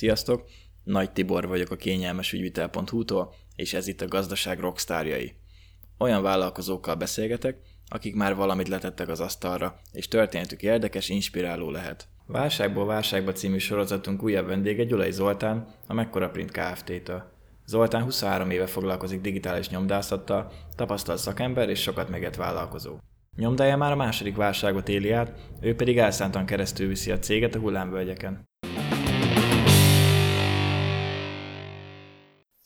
Sziasztok! Nagy Tibor vagyok a kényelmes ügyvitel.hu-tól, és ez itt a gazdaság rockstárjai. Olyan vállalkozókkal beszélgetek, akik már valamit letettek az asztalra, és történetük érdekes, inspiráló lehet. Válságból válságba című sorozatunk újabb vendége Gyulai Zoltán, a Mekkora Print Kft-től. Zoltán 23 éve foglalkozik digitális nyomdászattal, tapasztalt szakember és sokat megett vállalkozó. Nyomdája már a második válságot éli át, ő pedig elszántan keresztül viszi a céget a hullámvölgyeken.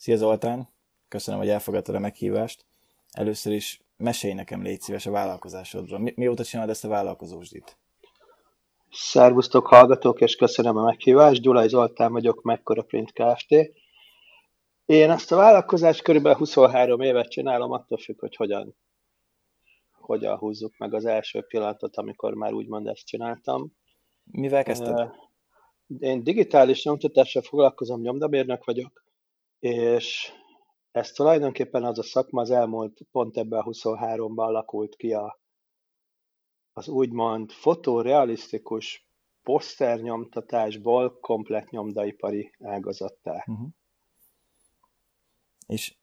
Szia Zoltán! Köszönöm, hogy elfogadtad a meghívást. Először is mesélj nekem, légy szíves a vállalkozásodról. Mi, mióta csinálod ezt a vállalkozósdit? Szervusztok hallgatók, és köszönöm a meghívást. Gyulai Zoltán vagyok, Mekkora Print Kft. Én ezt a vállalkozást körülbelül 23 évet csinálom, attól függ, hogy hogyan, hogyan húzzuk meg az első pillanatot, amikor már úgymond ezt csináltam. Mivel kezdted? Én digitális nyomtatással foglalkozom, nyomdamérnök vagyok, és ez tulajdonképpen az a szakma az elmúlt pont ebben a 23-ban alakult ki a, az úgymond fotorealisztikus poszternyomtatásból komplet nyomdaipari ágazattá. Uh-huh. És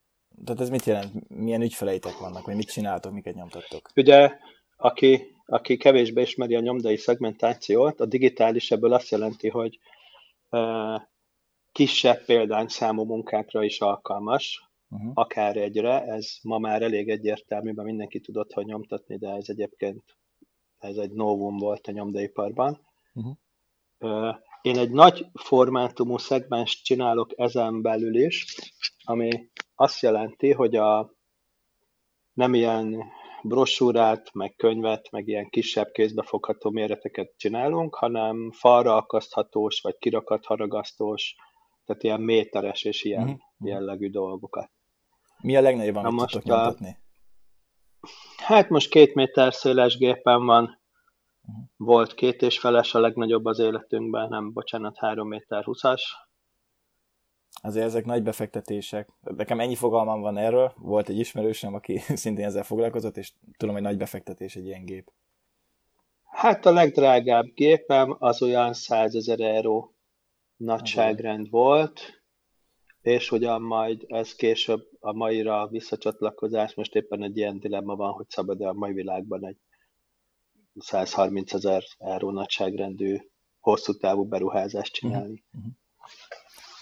tehát ez mit jelent? Milyen ügyfeleitek vannak, vagy mit csináltok, miket nyomtattok? Ugye, aki, aki kevésbé ismeri a nyomdai szegmentációt, a digitális ebből azt jelenti, hogy uh, kisebb példányszámú munkákra is alkalmas, uh-huh. akár egyre, ez ma már elég egyértelmű, mert mindenki tudott, hogy nyomtatni, de ez egyébként ez egy novum volt a nyomdaiparban. Uh-huh. Én egy nagy formátumú szegmens csinálok ezen belül is, ami azt jelenti, hogy a nem ilyen brosúrát, meg könyvet, meg ilyen kisebb kézbefogható méreteket csinálunk, hanem falra akaszthatós, vagy kirakat haragasztós, tehát ilyen méteres és ilyen uh-huh. jellegű dolgokat. Mi a legnagyobb, amit most tudtok nyomtatni? Hát most két méter széles gépen van, uh-huh. volt két és feles a legnagyobb az életünkben, nem, bocsánat, három méter húszas. Azért ezek nagy befektetések. Nekem ennyi fogalmam van erről. Volt egy ismerősöm, aki szintén ezzel foglalkozott, és tudom, hogy nagy befektetés egy ilyen gép. Hát a legdrágább gépem az olyan 100 ezer euró nagyságrend volt, és ugyan majd ez később a maira visszacsatlakozás, most éppen egy ilyen dilemma van, hogy szabad-e a mai világban egy 130 ezer euró nagyságrendű hosszú távú beruházást csinálni. Uh-huh.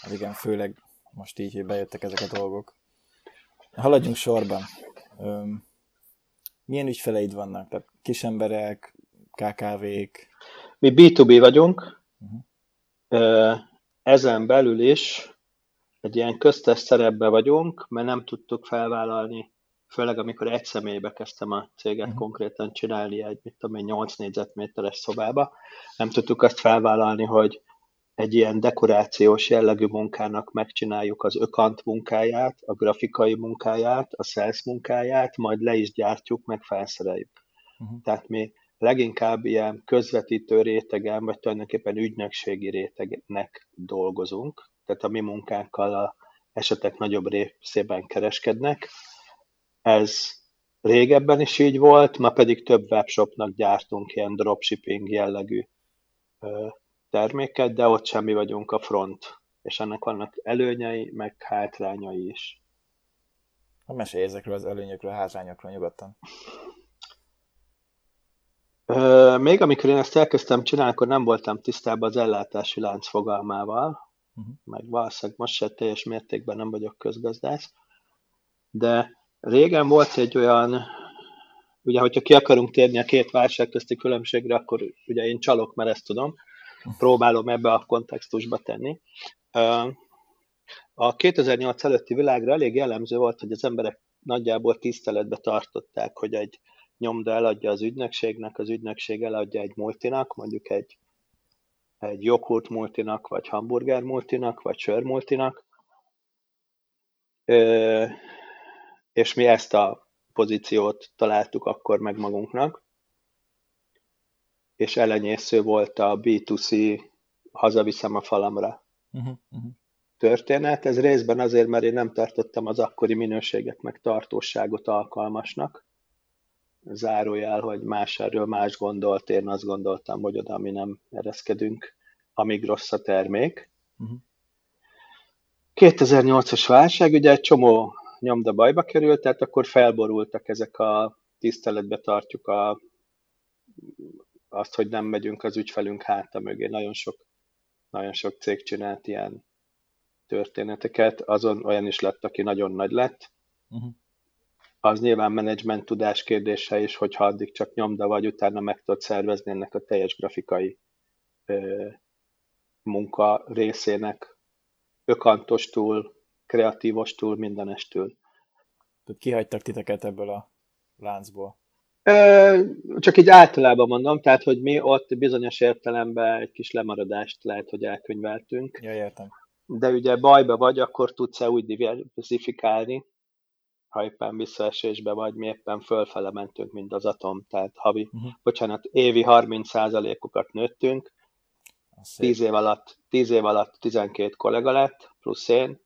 Hát igen, főleg most így, hogy bejöttek ezek a dolgok. Haladjunk sorban. Öm, milyen ügyfeleid vannak? Tehát kis emberek, KKV-k? Mi B2B vagyunk. Uh-huh. Ezen belül is egy ilyen köztes szerepben vagyunk, mert nem tudtuk felvállalni, főleg amikor egy személybe kezdtem a céget uh-huh. konkrétan csinálni egy, mit tudom én, 8 négyzetméteres szobába, nem tudtuk azt felvállalni, hogy egy ilyen dekorációs jellegű munkának megcsináljuk az ökant munkáját, a grafikai munkáját, a sales munkáját, majd le is gyártjuk, meg felszereljük. Uh-huh. Tehát mi leginkább ilyen közvetítő rétegen, vagy tulajdonképpen ügynökségi rétegnek dolgozunk, tehát a mi munkánkkal a esetek nagyobb részében kereskednek. Ez régebben is így volt, ma pedig több webshopnak gyártunk ilyen dropshipping jellegű terméket, de ott semmi vagyunk a front, és ennek vannak előnyei, meg hátrányai is. Ha mesélj ezekről az előnyökről, hátrányokról nyugodtan. Még amikor én ezt elkezdtem csinálni, akkor nem voltam tisztában az ellátási lánc fogalmával, uh-huh. meg valószínűleg most se teljes mértékben nem vagyok közgazdász, de régen volt egy olyan, ugye, hogyha ki akarunk térni a két válság közti különbségre, akkor ugye én csalok, mert ezt tudom, próbálom ebbe a kontextusba tenni. A 2008 előtti világra elég jellemző volt, hogy az emberek nagyjából tiszteletbe tartották, hogy egy nyomda eladja az ügynökségnek, az ügynökség eladja egy multinak, mondjuk egy, egy joghurt multinak, vagy hamburger multinak, vagy sör multinak, és mi ezt a pozíciót találtuk akkor meg magunknak és elenyésző volt a B2C hazaviszem a falamra uh-huh, uh-huh. történet. Ez részben azért, mert én nem tartottam az akkori minőséget meg tartóságot alkalmasnak. Zárójel, hogy más erről más gondolt, én azt gondoltam, hogy oda mi nem ereszkedünk, amíg rossz a termék. Uh-huh. 2008-as válság, ugye egy csomó nyomda bajba került, tehát akkor felborultak ezek a tiszteletbe tartjuk a, azt, hogy nem megyünk az ügyfelünk háta mögé. Nagyon sok, nagyon sok cég csinált ilyen történeteket, azon olyan is lett, aki nagyon nagy lett. Uh-huh. Az nyilván menedzsment tudás kérdése is, hogyha addig csak nyomda vagy, utána meg tudod szervezni ennek a teljes grafikai ö, munka részének ökantostól, kreatívostól, mindenestől. Tehát kihagytak titeket ebből a láncból? Csak így általában mondom, tehát, hogy mi ott bizonyos értelemben egy kis lemaradást lehet, hogy elkönyveltünk. Ja, értem. De ugye bajba vagy, akkor tudsz-e úgy diversifikálni, ha éppen visszaesésbe vagy, mi éppen fölfele mentünk, mint az atom, tehát havi, uh-huh. bocsánat, évi 30%-okat nőttünk, 10 év, alatt, 10 év alatt 12 kollega lett, plusz én,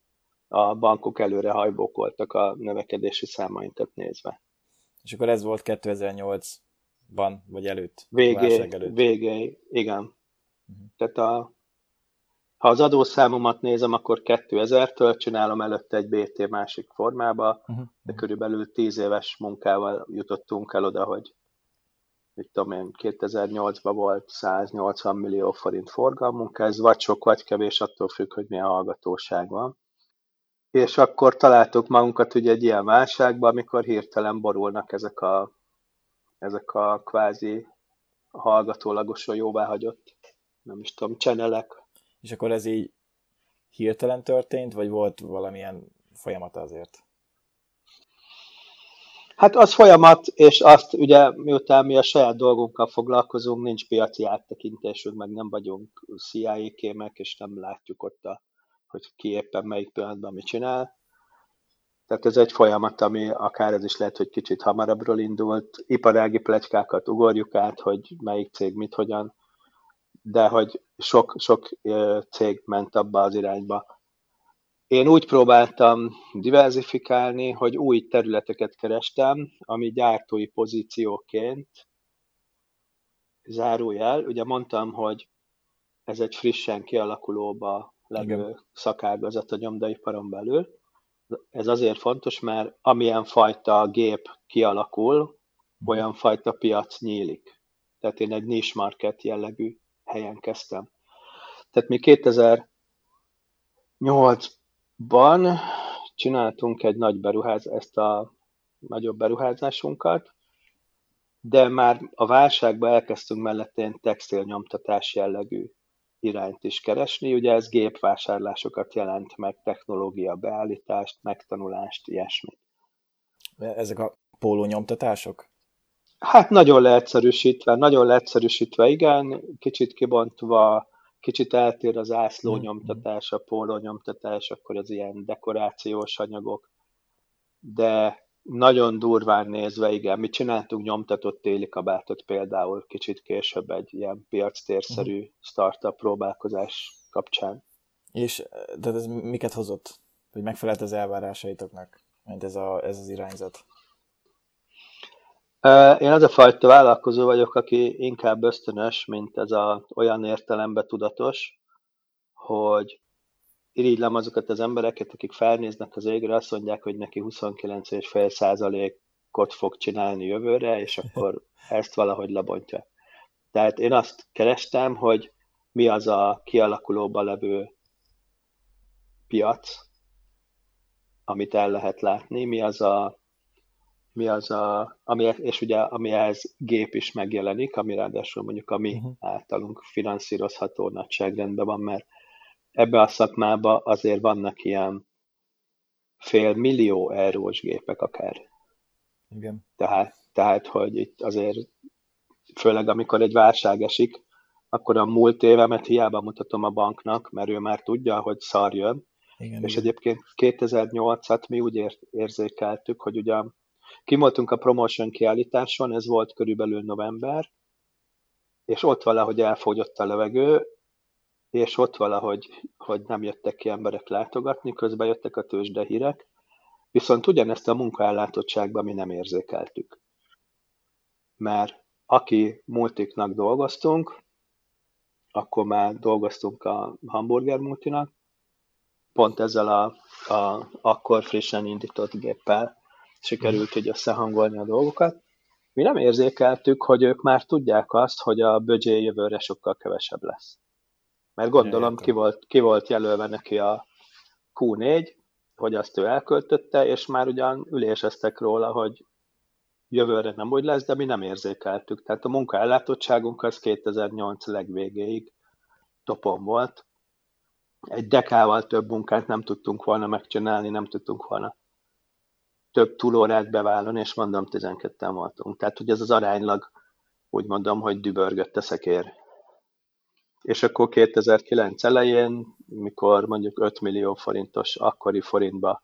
a bankok előre hajbókoltak a növekedési számainkat nézve. És akkor ez volt 2008-ban, vagy előtt? Végé, előtt. végé igen. Uh-huh. Tehát a, ha az adószámomat nézem, akkor 2000-től csinálom előtte egy BT másik formába, uh-huh. de körülbelül 10 éves munkával jutottunk el oda, hogy mit tudom én, 2008-ban volt 180 millió forint forgalmunk, ez vagy sok, vagy kevés, attól függ, hogy milyen hallgatóság van és akkor találtuk magunkat ugye egy ilyen válságban, amikor hirtelen borulnak ezek a, ezek a kvázi hallgatólagosan jóváhagyott, nem is tudom, csenelek. És akkor ez így hirtelen történt, vagy volt valamilyen folyamata azért? Hát az folyamat, és azt ugye miután mi a saját dolgunkkal foglalkozunk, nincs piaci áttekintésünk, meg nem vagyunk CIA kémek, és nem látjuk ott a hogy ki éppen melyik pillanatban mit csinál. Tehát ez egy folyamat, ami akár ez is lehet, hogy kicsit hamarabbról indult. Iparági plecskákat ugorjuk át, hogy melyik cég mit hogyan, de hogy sok, sok cég ment abba az irányba. Én úgy próbáltam diversifikálni, hogy új területeket kerestem, ami gyártói pozícióként zárójel. Ugye mondtam, hogy ez egy frissen kialakulóba levő Igen. szakágazat a nyomdaiparon belül. Ez azért fontos, mert amilyen fajta gép kialakul, mhm. olyan fajta piac nyílik. Tehát én egy niche market jellegű helyen kezdtem. Tehát mi 2008-ban csináltunk egy nagy beruház, ezt a nagyobb beruházásunkat, de már a válságban elkezdtünk mellettén textilnyomtatás jellegű irányt is keresni. Ugye ez gépvásárlásokat jelent meg, technológia beállítást, megtanulást, ilyesmit. Ezek a pólónyomtatások? Hát nagyon leegyszerűsítve, nagyon leegyszerűsítve, igen, kicsit kibontva, kicsit eltér az ászló hmm. nyomtatás, a póló nyomtatás, akkor az ilyen dekorációs anyagok, de nagyon durván nézve, igen, mi csináltunk nyomtatott téli kabátot például kicsit később egy ilyen piactérszerű uh-huh. startup próbálkozás kapcsán. És de ez miket hozott? Hogy megfelelt az elvárásaitoknak, mint ez, a, ez az irányzat? Én az a fajta vállalkozó vagyok, aki inkább ösztönös, mint ez a olyan értelemben tudatos, hogy irigylem azokat az embereket, akik felnéznek az égre, azt mondják, hogy neki 29,5 százalékot fog csinálni jövőre, és akkor ezt valahogy lebontja. Tehát én azt kerestem, hogy mi az a kialakulóban levő piac, amit el lehet látni, mi az a, mi az a ami, és ugye amihez gép is megjelenik, ami ráadásul mondjuk a mi uh-huh. általunk finanszírozható nagyságrendben van, mert ebbe a szakmába azért vannak ilyen fél millió eurós gépek akár. Igen. Tehát, tehát, hogy itt azért, főleg amikor egy válság esik, akkor a múlt évemet hiába mutatom a banknak, mert ő már tudja, hogy szar jön. Igen, és igen. egyébként 2008-at mi úgy ér- érzékeltük, hogy ugye kimoltunk a promotion kiállításon, ez volt körülbelül november, és ott valahogy elfogyott a levegő, és ott valahogy hogy nem jöttek ki emberek látogatni, közben jöttek a tőzsde hírek, viszont ugyanezt a munkaellátottságban mi nem érzékeltük. Mert aki multiknak dolgoztunk, akkor már dolgoztunk a hamburger multinak, pont ezzel a, a akkor frissen indított géppel sikerült hogy összehangolni a dolgokat. Mi nem érzékeltük, hogy ők már tudják azt, hogy a bögyé jövőre sokkal kevesebb lesz. Mert gondolom ki volt, ki volt jelölve neki a Q4, hogy azt ő elköltötte, és már ugyan üléseztek róla, hogy jövőre nem úgy lesz, de mi nem érzékeltük. Tehát a munkaellátottságunk az 2008 legvégéig topon volt. Egy dekával több munkát nem tudtunk volna megcsinálni, nem tudtunk volna több túlórát bevállalni, és mondom, 12-en voltunk. Tehát, hogy ez az aránylag, úgy mondom, hogy dübörgött a szekér. És akkor 2009 elején, mikor mondjuk 5 millió forintos akkori forintba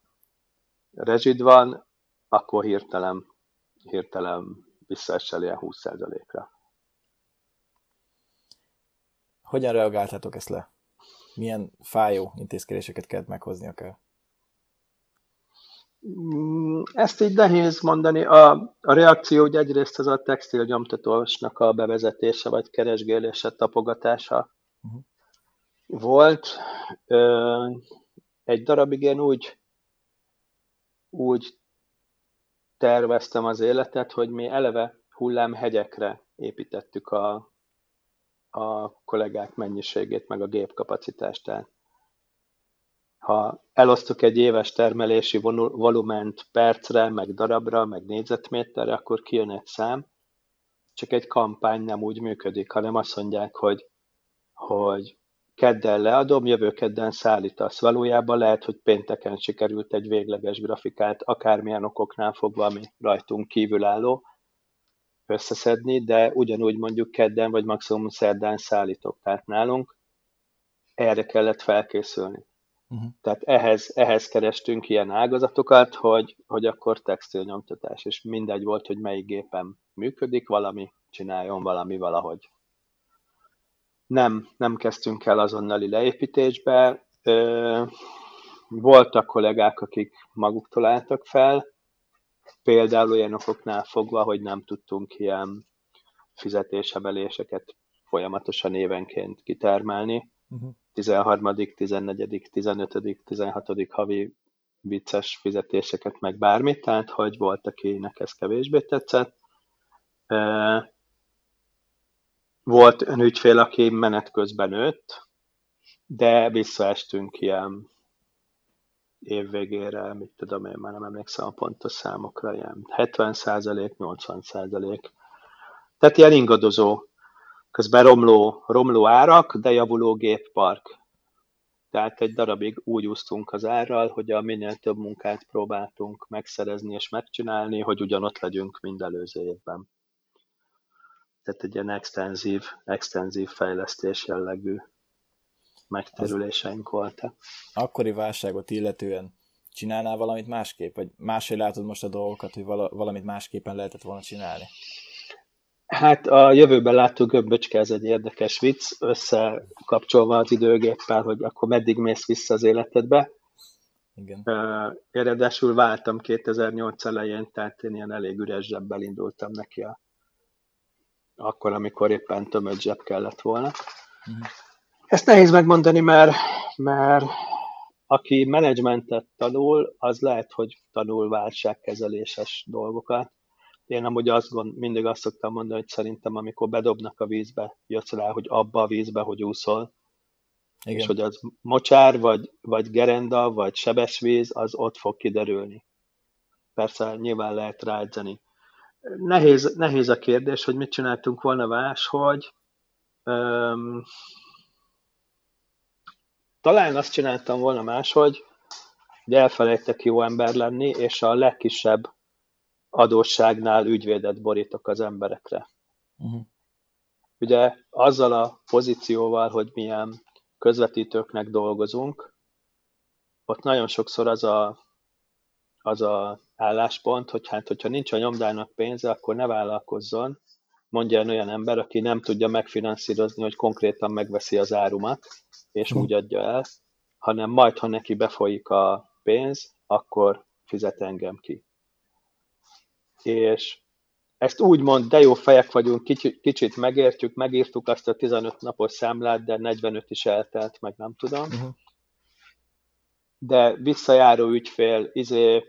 rezsid van, akkor hirtelen, hirtelen visszaesel ilyen 20%-ra. Hogyan reagáltátok ezt le? Milyen fájó intézkedéseket kellett meghozni akár? Ezt így nehéz mondani. A, a reakció ugye egyrészt az a textil nyomtatósnak a bevezetése, vagy keresgélése, tapogatása uh-huh. volt. Ö, egy darabig én úgy, úgy terveztem az életet, hogy mi eleve hullámhegyekre építettük a, a kollégák mennyiségét, meg a gépkapacitást. Tehát ha elosztok egy éves termelési volument percre, meg darabra, meg négyzetméterre, akkor kijön egy szám, csak egy kampány nem úgy működik, hanem azt mondják, hogy, hogy kedden leadom, jövő kedden szállítasz. Valójában lehet, hogy pénteken sikerült egy végleges grafikát, akármilyen okoknál fogva, ami rajtunk kívülálló, összeszedni, de ugyanúgy mondjuk kedden vagy maximum szerdán szállítok. Tehát nálunk erre kellett felkészülni. Uh-huh. Tehát ehhez, ehhez kerestünk ilyen ágazatokat, hogy, hogy akkor textilnyomtatás, és mindegy volt, hogy melyik gépen működik, valami csináljon valami valahogy. Nem, nem kezdtünk el azonnali leépítésbe. Ö, voltak kollégák, akik maguktól álltak fel, például olyan okoknál fogva, hogy nem tudtunk ilyen fizetésemeléseket folyamatosan évenként kitermelni. Uh-huh. 13., 14., 15., 16. havi vicces fizetéseket, meg bármit, tehát hogy volt, akinek ez kevésbé tetszett. Volt ön aki menet közben nőtt, de visszaestünk ilyen évvégére, mit tudom én, már nem emlékszem a pontos számokra, ilyen 70% 80% Tehát ilyen ingadozó közben romló, romló árak, de javuló géppark. Tehát egy darabig úgy úsztunk az árral, hogy a minél több munkát próbáltunk megszerezni és megcsinálni, hogy ugyanott legyünk, mind előző évben. Tehát egy ilyen extenzív, extenzív fejlesztés jellegű megterüléseink voltak. Akkori válságot illetően csinálnál valamit másképp? Vagy máshogy látod most a dolgokat, hogy valamit másképpen lehetett volna csinálni? Hát a jövőben látó gömböcske, ez egy érdekes vicc, összekapcsolva az időgéppel, hogy akkor meddig mész vissza az életedbe. Igen. Eredesül váltam 2008 elején, tehát én ilyen elég üres zsebbel indultam neki a, akkor, amikor éppen tömött zseb kellett volna. Uh-huh. Ezt nehéz megmondani, mert, mert aki menedzsmentet tanul, az lehet, hogy tanul válságkezeléses dolgokat, én amúgy azt gond, mindig azt szoktam mondani, hogy szerintem amikor bedobnak a vízbe, jössz rá, hogy abba a vízbe, hogy úszol, Igen. és hogy az mocsár, vagy, vagy gerenda, vagy sebes víz, az ott fog kiderülni. Persze nyilván lehet ráedzeni. Nehéz, nehéz a kérdés, hogy mit csináltunk volna más, hogy um, talán azt csináltam volna máshogy, hogy elfelejtek jó ember lenni, és a legkisebb adósságnál ügyvédet borítok az emberekre. Uh-huh. Ugye azzal a pozícióval, hogy milyen közvetítőknek dolgozunk, ott nagyon sokszor az a, az a álláspont, hogy hát, hogyha nincs a nyomdának pénze, akkor ne vállalkozzon, mondja olyan ember, aki nem tudja megfinanszírozni, hogy konkrétan megveszi az árumat, és uh-huh. úgy adja el, hanem majd, ha neki befolyik a pénz, akkor fizet engem ki és ezt úgy mond, de jó fejek vagyunk, kicsit, kicsit megértjük, megírtuk azt a 15 napos számlát, de 45 is eltelt, meg nem tudom. Uh-huh. de visszajáró ügyfél, izé,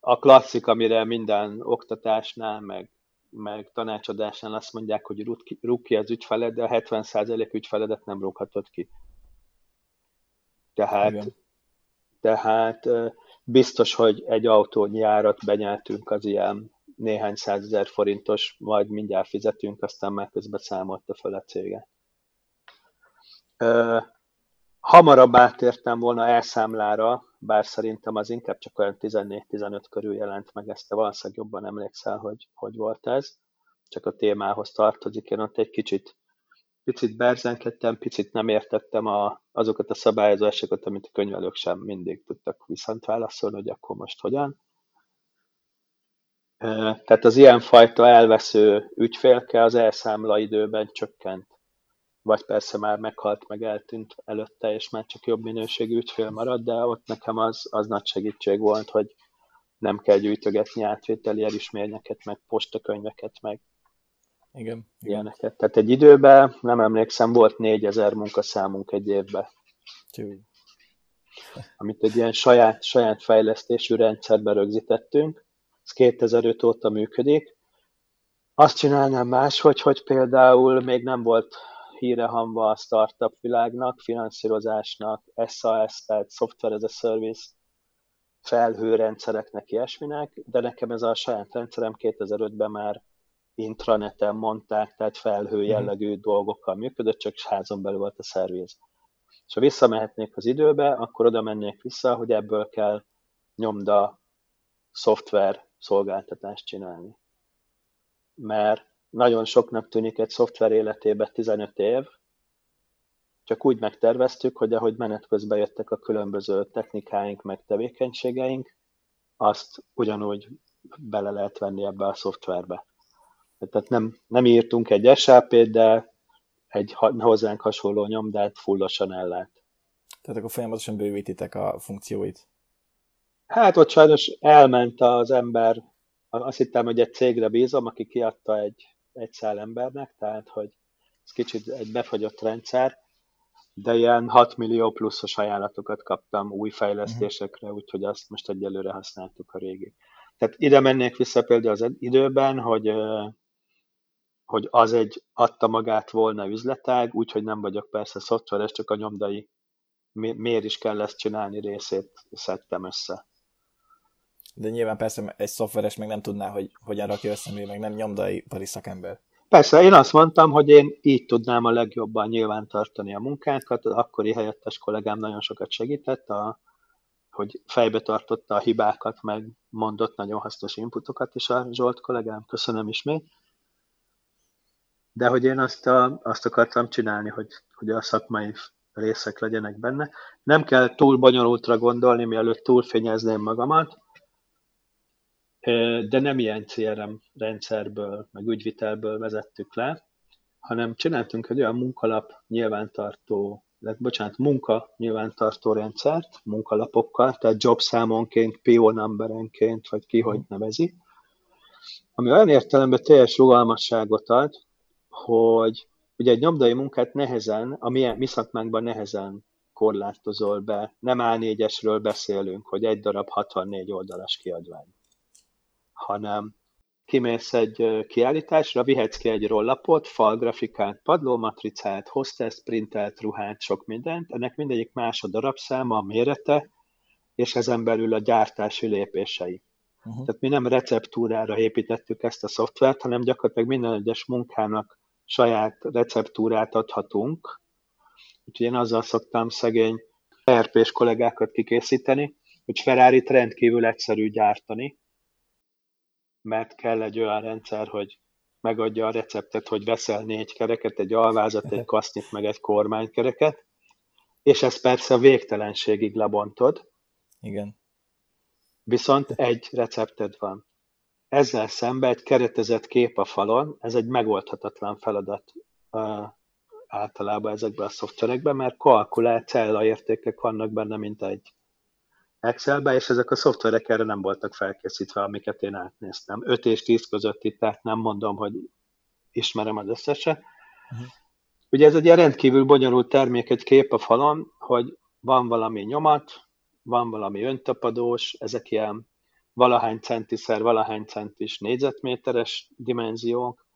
a klasszik, amire minden oktatásnál, meg, meg tanácsadásnál azt mondják, hogy rúg ki az ügyfeled, de a 70% ügyfeledet nem rúghatod ki. Tehát, Igen. tehát biztos, hogy egy autónyi árat benyeltünk az ilyen néhány százezer forintos, majd mindjárt fizetünk, aztán már közben számolta fel a céget. Hamarabb átértem volna elszámlára, bár szerintem az inkább csak olyan 14-15 körül jelent meg, ezt te valószínűleg jobban emlékszel, hogy hogy volt ez. Csak a témához tartozik, én ott egy kicsit, picit berzenkedtem, picit nem értettem a, azokat a szabályozásokat, amit a könyvelők sem mindig tudtak viszont válaszolni, hogy akkor most hogyan. Tehát az ilyenfajta elvesző ügyfélke az elszámla időben csökkent vagy persze már meghalt, meg eltűnt előtte, és már csak jobb minőségű ügyfél marad, de ott nekem az, az nagy segítség volt, hogy nem kell gyűjtögetni átvételi elismérnyeket, meg postakönyveket, meg igen, ilyeneket. Tehát egy időben, nem emlékszem, volt 4000 munkaszámunk egy évben. Tű. Amit egy ilyen saját, saját fejlesztésű rendszerbe rögzítettünk. Ez 2005 óta működik. Azt csinálnám máshogy, hogy például még nem volt hírehamva a startup világnak, finanszírozásnak, SAS, tehát Software as a Service, felhőrendszereknek, ilyesminek, de nekem ez a saját rendszerem 2005-ben már intraneten mondták, tehát felhő mhm. jellegű dolgokkal működött, csak házon belül volt a szerviz. És ha visszamehetnék az időbe, akkor oda mennék vissza, hogy ebből kell nyomda szoftver szolgáltatást csinálni. Mert nagyon soknak tűnik egy szoftver életében 15 év, csak úgy megterveztük, hogy ahogy menet közben jöttek a különböző technikáink, meg tevékenységeink, azt ugyanúgy bele lehet venni ebbe a szoftverbe. Tehát nem, nem írtunk egy SAP-t, de egy hozzánk hasonló nyomdát fullosan ellát. Tehát akkor folyamatosan bővítitek a funkcióit? Hát ott sajnos elment az ember, azt hittem, hogy egy cégre bízom, aki kiadta egy egy szál embernek, tehát hogy ez kicsit egy befagyott rendszer, de ilyen 6 millió pluszos ajánlatokat kaptam új fejlesztésekre, uh-huh. úgyhogy azt most egyelőre használtuk a régi. Tehát ide mennék vissza például az időben, hogy, hogy az egy adta magát volna üzletág, úgyhogy nem vagyok persze szoftveres, csak a nyomdai miért is kell ezt csinálni részét szedtem össze. De nyilván persze egy szoftveres meg nem tudná, hogy hogyan rakja össze, meg nem nyomdai pari szakember. Persze, én azt mondtam, hogy én így tudnám a legjobban nyilván tartani a munkánkat. Az akkori helyettes kollégám nagyon sokat segített, a, hogy fejbe tartotta a hibákat, meg mondott nagyon hasznos inputokat is a Zsolt kollégám. Köszönöm ismét. De hogy én azt, a, azt akartam csinálni, hogy, hogy a szakmai részek legyenek benne. Nem kell túl bonyolultra gondolni, mielőtt túlfényezném magamat, de nem ilyen CRM rendszerből, meg ügyvitelből vezettük le, hanem csináltunk egy olyan munkalap nyilvántartó, de bocsánat, munka nyilvántartó rendszert, munkalapokkal, tehát job számonként, PO numberenként, vagy ki hogy nevezi, ami olyan értelemben teljes rugalmasságot ad, hogy ugye egy nyomdai munkát nehezen, a mi, mi szakmánkban nehezen korlátozol be. Nem A4-esről beszélünk, hogy egy darab 64 oldalas kiadvány hanem kimész egy kiállításra, vihetsz ki egy rollapot, falgrafikát, padlómatricát, hostess printelt ruhát, sok mindent, ennek mindegyik más a darabszáma, a mérete, és ezen belül a gyártási lépései. Uh-huh. Tehát mi nem receptúrára építettük ezt a szoftvert, hanem gyakorlatilag minden egyes munkának saját receptúrát adhatunk. Úgyhogy én azzal szoktam szegény ERP-s kollégákat kikészíteni, hogy Ferrari-t rendkívül egyszerű gyártani, mert kell egy olyan rendszer, hogy megadja a receptet, hogy veszel négy kereket, egy alvázat, egy kasznit, meg egy kormánykereket, és ezt persze végtelenségig lebontod. Igen. Viszont egy recepted van. Ezzel szemben egy keretezett kép a falon, ez egy megoldhatatlan feladat általában ezekben a szoftverekben, mert kalkulált értékek vannak benne, mint egy Excelbe, és ezek a szoftverek erre nem voltak felkészítve, amiket én átnéztem. 5 és 10 közötti, tehát nem mondom, hogy ismerem az összeset. Uh-huh. Ugye ez egy ilyen rendkívül bonyolult termék, egy kép a falon, hogy van valami nyomat, van valami öntapadós, ezek ilyen valahány centiszer, valahány centis négyzetméteres dimenziók,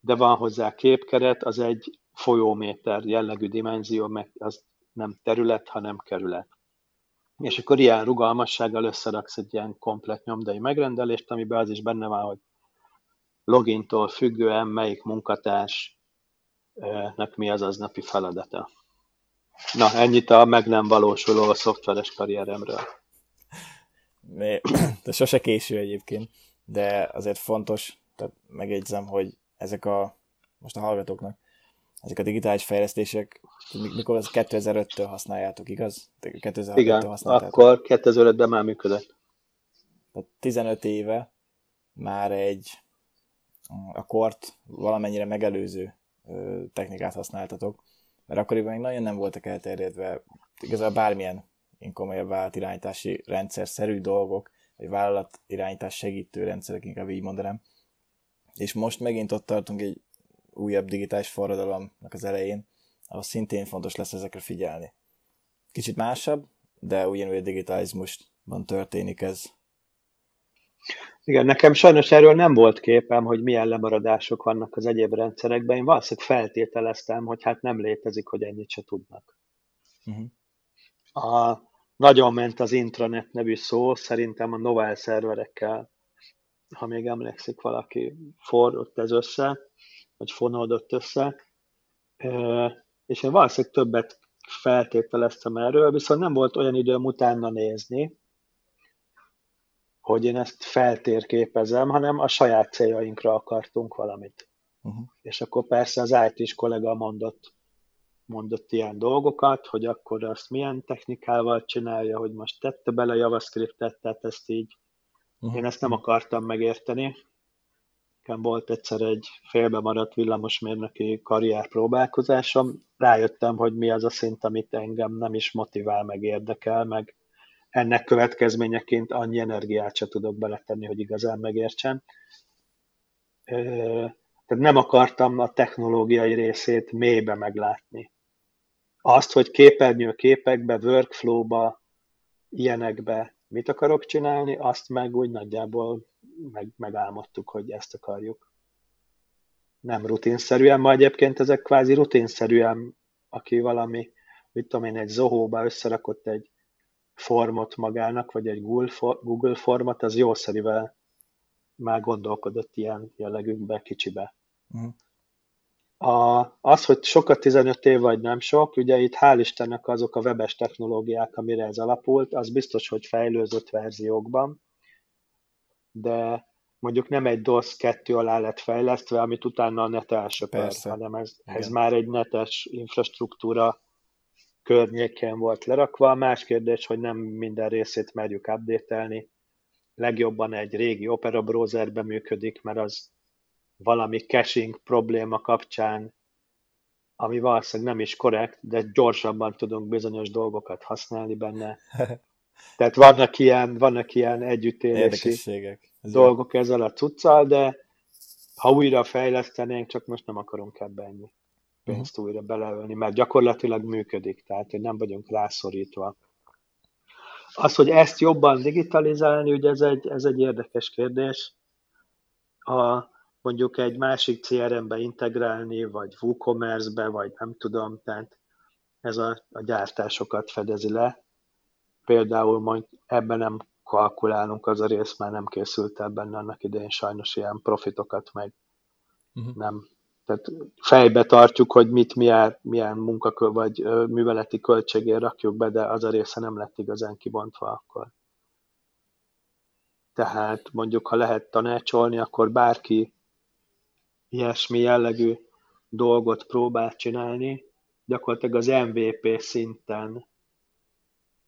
de van hozzá képkeret, az egy folyóméter jellegű dimenzió, meg az nem terület, hanem kerület. És akkor ilyen rugalmassággal összeraksz egy ilyen komplet nyomdai megrendelést, amiben az is benne van, hogy logintól függően melyik munkatársnak mi az aznapi feladata. Na, ennyit a meg nem valósuló a szoftveres karrieremről. De sose késő egyébként, de azért fontos, tehát megjegyzem, hogy ezek a, most a hallgatóknak, ezek a digitális fejlesztések, mikor az 2005-től használjátok, igaz? 2006 Igen, akkor 2005-ben már működött. Tehát 15 éve már egy a kort valamennyire megelőző technikát használtatok, mert akkoriban még nagyon nem voltak elterjedve igazából bármilyen komolyabb vállalatirányítási rendszer-szerű dolgok, vagy vállalat irányítás segítő rendszerek, inkább így mondanám. És most megint ott tartunk egy újabb digitális forradalomnak az elején, ahol szintén fontos lesz ezekre figyelni. Kicsit másabb, de ugyanúgy a digitalizmusban történik ez. Igen, nekem sajnos erről nem volt képem, hogy milyen lemaradások vannak az egyéb rendszerekben. Én valószínűleg feltételeztem, hogy hát nem létezik, hogy ennyit se tudnak. Uh-huh. A, nagyon ment az intranet nevű szó, szerintem a Novell szerverekkel, ha még emlékszik valaki, fordult ez össze, vagy fonódott össze, és én valószínűleg többet feltételeztem erről, viszont nem volt olyan időm utána nézni, hogy én ezt feltérképezem, hanem a saját céljainkra akartunk valamit. Uh-huh. És akkor persze az IT-s kollega mondott, mondott ilyen dolgokat, hogy akkor azt milyen technikával csinálja, hogy most tette bele JavaScript-et, tehát ezt így, uh-huh. én ezt nem akartam megérteni. Nekem volt egyszer egy félbe maradt villamosmérnöki karrier próbálkozásom, rájöttem, hogy mi az a szint, amit engem nem is motivál, meg érdekel, meg ennek következményeként annyi energiát se tudok beletenni, hogy igazán megértsem. Tehát nem akartam a technológiai részét mélybe meglátni. Azt, hogy képernyő képekbe, workflowba, ilyenekbe mit akarok csinálni, azt meg úgy nagyjából meg, megálmodtuk, hogy ezt akarjuk. Nem rutinszerűen, ma egyébként ezek kvázi rutinszerűen, aki valami, mit tudom én, egy zohóba összerakott egy formot magának, vagy egy Google formot, az jószerivel már gondolkodott ilyen jellegűkbe, kicsibe. Uh-huh. A, az, hogy sokat 15 év vagy nem sok, ugye itt hál' Istennek azok a webes technológiák, amire ez alapult, az biztos, hogy fejlőzött verziókban, de mondjuk nem egy DOS 2 alá lett fejlesztve, amit utána a net elsöper, hanem ez, ez már egy netes infrastruktúra környékén volt lerakva. Más kérdés, hogy nem minden részét merjük update-elni. Legjobban egy régi Opera browserben működik, mert az valami caching probléma kapcsán, ami valószínűleg nem is korrekt, de gyorsabban tudunk bizonyos dolgokat használni benne. Tehát vannak ilyen, vannak ilyen együttélési dolgok ezzel a cuccal, de ha újra fejlesztenénk, csak most nem akarunk ebbe ennyi pénzt uh-huh. újra beleölni, mert gyakorlatilag működik, tehát hogy nem vagyunk rászorítva. Az, hogy ezt jobban digitalizálni, ugye ez egy, ez egy érdekes kérdés. A, mondjuk egy másik CRM-be integrálni, vagy WooCommerce-be, vagy nem tudom, tehát ez a, a gyártásokat fedezi le. Például majd ebben nem kalkulálunk, az a rész már nem készült el benne annak idején sajnos ilyen profitokat, meg uh-huh. nem, tehát fejbe tartjuk, hogy mit, milyen, milyen munkakör vagy műveleti költségért rakjuk be, de az a része nem lett igazán kibontva akkor. Tehát mondjuk, ha lehet tanácsolni, akkor bárki ilyesmi jellegű dolgot próbál csinálni, gyakorlatilag az MVP szinten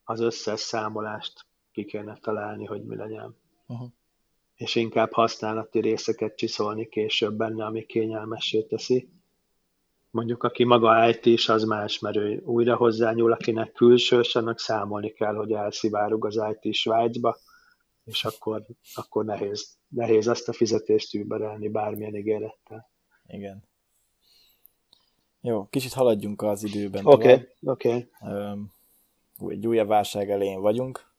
az összes számolást ki kéne találni, hogy mi legyen. Uh-huh és inkább használati részeket csiszolni később benne, ami kényelmessé teszi. Mondjuk aki maga IT is, az más, mert ő újra hozzányúl, akinek külsős, annak számolni kell, hogy elszivárog az IT Svájcba, és akkor, akkor nehéz, nehéz ezt a fizetést überelni bármilyen ígérettel. Igen. Jó, kicsit haladjunk az időben. Oké, okay, oké. Okay. egy újabb válság elején vagyunk,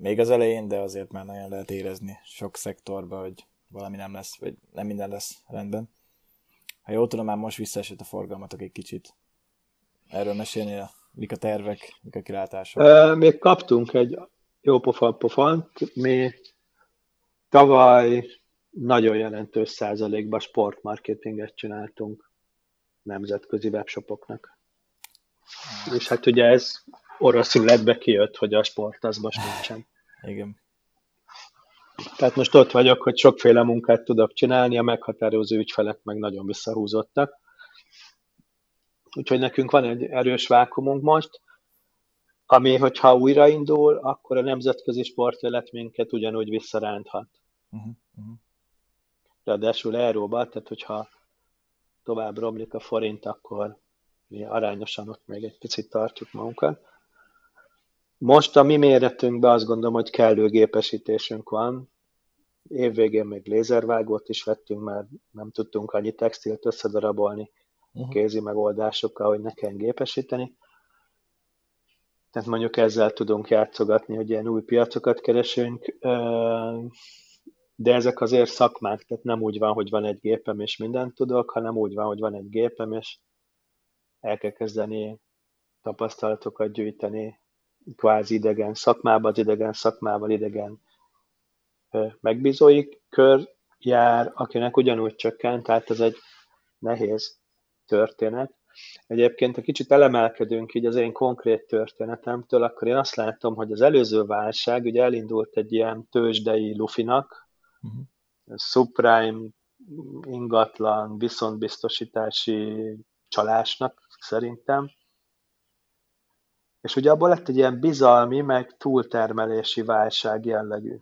még az elején, de azért már nagyon lehet érezni sok szektorban, hogy valami nem lesz, vagy nem minden lesz rendben. Ha jól tudom, már most visszaesett a forgalmatok egy kicsit. Erről mesélni, mik a tervek, mik a kilátások? Még kaptunk egy jó pofan pofant. Mi tavaly nagyon jelentős százalékban sportmarketinget csináltunk nemzetközi webshopoknak. És hát ugye ez orosz illetve kijött, hogy a sport az most nincsen. Igen. Tehát most ott vagyok, hogy sokféle munkát tudok csinálni, a meghatározó ügyfelek meg nagyon visszahúzottak. Úgyhogy nekünk van egy erős vákumunk most, ami, hogyha újraindul, akkor a nemzetközi sportélet minket ugyanúgy visszaránthat. Uh-huh, uh-huh. Ráadásul euróba, tehát hogyha tovább romlik a forint, akkor mi arányosan ott még egy picit tartjuk magunkat. Most a mi méretünkben azt gondolom, hogy kellő gépesítésünk van. Évvégén még lézervágót is vettünk, mert nem tudtunk annyi textilt összedarabolni uh-huh. kézi megoldásokkal, hogy ne kell gépesíteni. Tehát mondjuk ezzel tudunk játszogatni, hogy ilyen új piacokat keresünk, de ezek azért szakmák, tehát nem úgy van, hogy van egy gépem és mindent tudok, hanem úgy van, hogy van egy gépem, és el kell kezdeni tapasztalatokat gyűjteni, kvázi idegen szakmába, az idegen szakmával idegen megbízói kör jár, akinek ugyanúgy csökkent, tehát ez egy nehéz történet. Egyébként, ha kicsit elemelkedünk így az én konkrét történetemtől, akkor én azt látom, hogy az előző válság ugye elindult egy ilyen tőzsdei lufinak, uh-huh. subprime ingatlan, viszontbiztosítási csalásnak szerintem, és ugye abból lett egy ilyen bizalmi, meg túltermelési válság jellegű.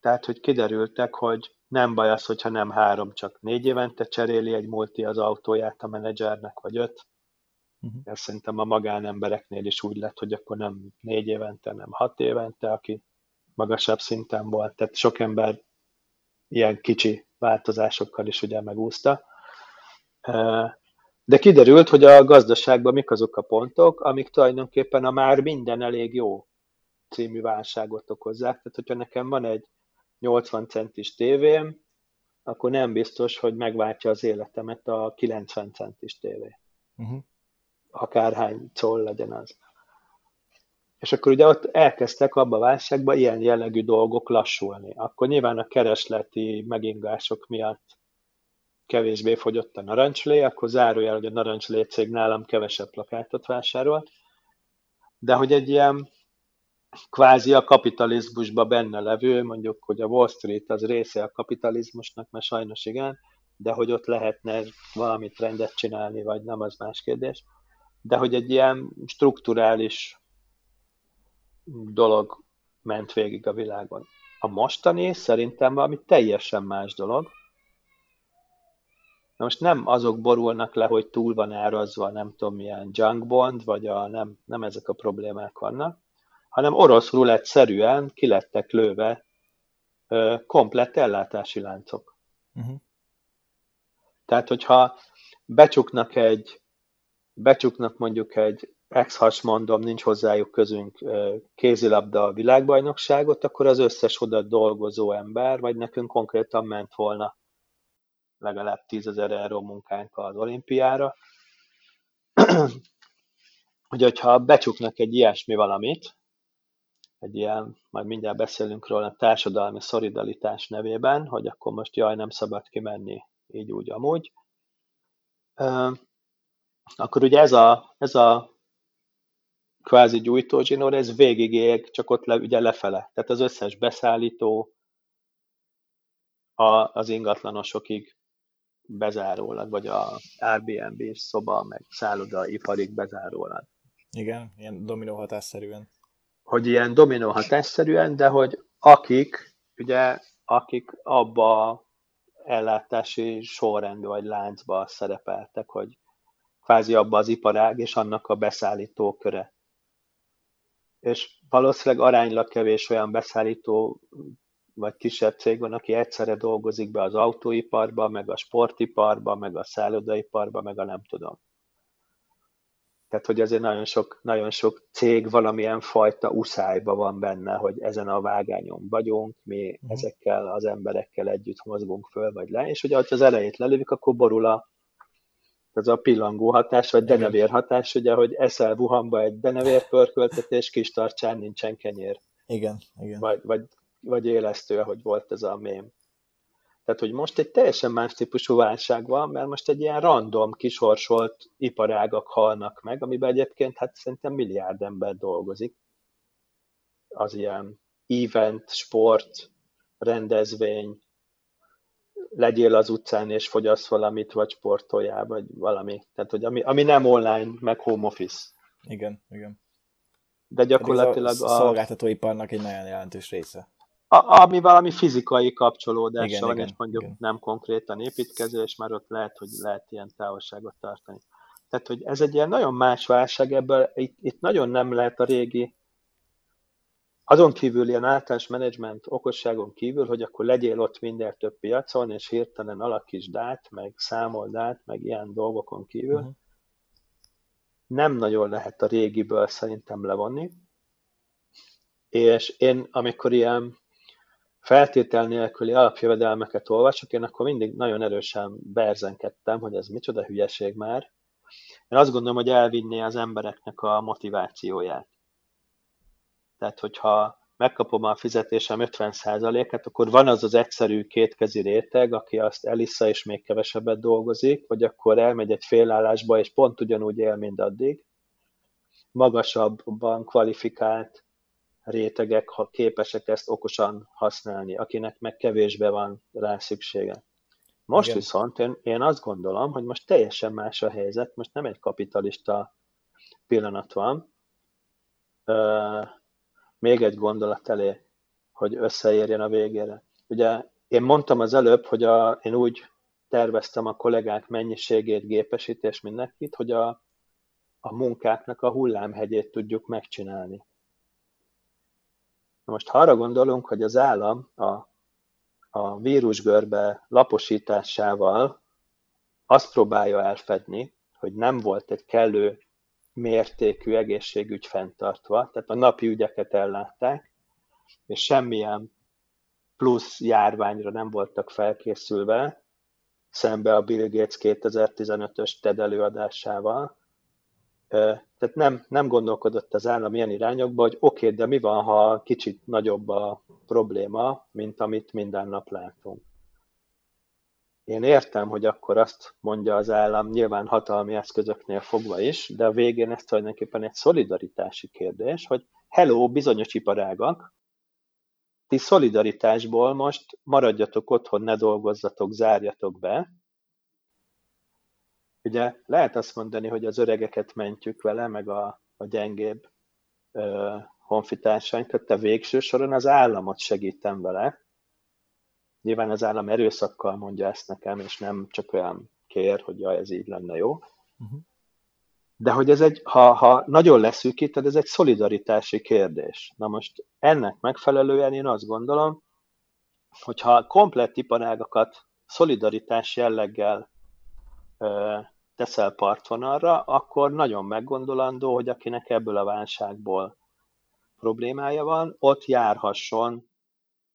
Tehát, hogy kiderültek, hogy nem baj az, hogyha nem három, csak négy évente cseréli egy multi az autóját a menedzsernek, vagy öt. Uh-huh. Ez szerintem a magánembereknél is úgy lett, hogy akkor nem négy évente, nem hat évente, aki magasabb szinten volt. Tehát sok ember ilyen kicsi változásokkal is ugye megúszta. De kiderült, hogy a gazdaságban mik azok a pontok, amik tulajdonképpen a már minden elég jó című válságot okozzák. Tehát, hogyha nekem van egy 80 centis tévém, akkor nem biztos, hogy megváltja az életemet a 90 centis tévé. Uh-huh. Akárhány coll legyen az. És akkor ugye ott elkezdtek abba a válságba ilyen jellegű dolgok lassulni. Akkor nyilván a keresleti megingások miatt kevésbé fogyott a narancslé, akkor zárójel, hogy a narancslé cég nálam kevesebb plakátot vásárolt, de hogy egy ilyen kvázi a kapitalizmusba benne levő, mondjuk, hogy a Wall Street az része a kapitalizmusnak, mert sajnos igen, de hogy ott lehetne valamit rendet csinálni, vagy nem, az más kérdés. De hogy egy ilyen strukturális dolog ment végig a világon. A mostani szerintem valami teljesen más dolog, Na most nem azok borulnak le, hogy túl van árazva, nem tudom milyen junk bond, vagy a, nem, nem ezek a problémák vannak, hanem orosz rulett szerűen kilettek lőve ö, komplett ellátási láncok. Uh-huh. Tehát, hogyha becsuknak egy, becsuknak mondjuk egy ex mondom, nincs hozzájuk közünk kézilabda világbajnokságot, akkor az összes oda dolgozó ember, vagy nekünk konkrétan ment volna legalább 10 ezer euró munkánk az olimpiára. hogy hogyha becsuknak egy ilyesmi valamit, egy ilyen, majd mindjárt beszélünk róla, társadalmi szolidaritás nevében, hogy akkor most jaj, nem szabad kimenni így úgy amúgy, akkor ugye ez a, ez a kvázi gyújtózsinór, ez végig ég, csak ott le, ugye lefele. Tehát az összes beszállító a, az ingatlanosokig bezárólag, vagy a Airbnb szoba, meg szálloda iparig bezárólag. Igen, ilyen dominó hatásszerűen. Hogy ilyen dominó hatásszerűen, de hogy akik, ugye, akik abba ellátási sorrendbe vagy láncba szerepeltek, hogy kvázi abba az iparág és annak a beszállító köre. És valószínűleg aránylag kevés olyan beszállító vagy kisebb cég van, aki egyszerre dolgozik be az autóiparba, meg a sportiparba, meg a szállodaiparba, meg a nem tudom. Tehát, hogy azért nagyon sok, nagyon sok cég valamilyen fajta uszályba van benne, hogy ezen a vágányon vagyunk, mi uh-huh. ezekkel az emberekkel együtt mozgunk föl vagy le, és ugye, ha az elejét lelövik, akkor borul a, az a pillangó hatás, vagy denevér hatás, ugye, hogy eszel Wuhanba egy denevér pörköltetés, kis tartsán nincsen kenyér. Igen, igen. Vagy, vagy, vagy élesztő, ahogy volt ez a mém. Tehát, hogy most egy teljesen más típusú válság van, mert most egy ilyen random, kisorsolt iparágak halnak meg, amiben egyébként hát szerintem milliárd ember dolgozik. Az ilyen event, sport, rendezvény, legyél az utcán és fogyasz valamit, vagy sportoljál, vagy valami. Tehát, hogy ami, ami nem online, meg home office. Igen, igen. De gyakorlatilag a... a szolgáltatóiparnak egy nagyon jelentős része. A, ami valami fizikai kapcsolódás igen, van, igen, és mondjuk igen. nem konkrétan építkezés, mert ott lehet, hogy lehet ilyen távolságot tartani. Tehát, hogy ez egy ilyen nagyon más válság, ebből itt, itt nagyon nem lehet a régi, azon kívül ilyen általános menedzsment okosságon kívül, hogy akkor legyél ott minden több piacon, és hirtelen alakítsd át, meg számold át, meg ilyen dolgokon kívül, uh-huh. nem nagyon lehet a régiből szerintem levonni. És én, amikor ilyen feltétel nélküli alapjövedelmeket olvasok, én akkor mindig nagyon erősen berzenkedtem, hogy ez micsoda hülyeség már. Én azt gondolom, hogy elvinné az embereknek a motivációját. Tehát, hogyha megkapom a fizetésem 50%-et, akkor van az az egyszerű kétkezi réteg, aki azt elissza és még kevesebbet dolgozik, vagy akkor elmegy egy félállásba, és pont ugyanúgy él, mint addig. Magasabban kvalifikált rétegek ha képesek ezt okosan használni, akinek meg kevésbe van rá szüksége. Most Igen. viszont én, én azt gondolom, hogy most teljesen más a helyzet, most nem egy kapitalista pillanat van. Uh, még egy gondolat elé, hogy összeérjen a végére. Ugye én mondtam az előbb, hogy a, én úgy terveztem a kollégák mennyiségét, gépesítés mindenkit, hogy a, a munkáknak a hullámhegyét tudjuk megcsinálni. Most ha arra gondolunk, hogy az állam a, a vírusgörbe laposításával azt próbálja elfedni, hogy nem volt egy kellő mértékű egészségügy fenntartva, tehát a napi ügyeket ellátták, és semmilyen plusz járványra nem voltak felkészülve, szembe a Bill Gates 2015-ös TED előadásával, tehát nem, nem gondolkodott az állam ilyen irányokba, hogy oké, okay, de mi van, ha kicsit nagyobb a probléma, mint amit minden nap látunk. Én értem, hogy akkor azt mondja az állam, nyilván hatalmi eszközöknél fogva is, de a végén ez tulajdonképpen egy szolidaritási kérdés, hogy hello, bizonyos iparágak, ti szolidaritásból most maradjatok otthon, ne dolgozzatok, zárjatok be, Ugye lehet azt mondani, hogy az öregeket mentjük vele, meg a, a gyengébb ö, honfitársainkat, de végső soron az államot segítem vele. Nyilván az állam erőszakkal mondja ezt nekem, és nem csak olyan kér, hogy jaj, ez így lenne jó. Uh-huh. De hogy ez egy, ha, ha nagyon leszűkíted, ez egy szolidaritási kérdés. Na most ennek megfelelően én azt gondolom, hogyha komplett iparágakat szolidaritás jelleggel teszel partvonalra, akkor nagyon meggondolandó, hogy akinek ebből a válságból problémája van, ott járhasson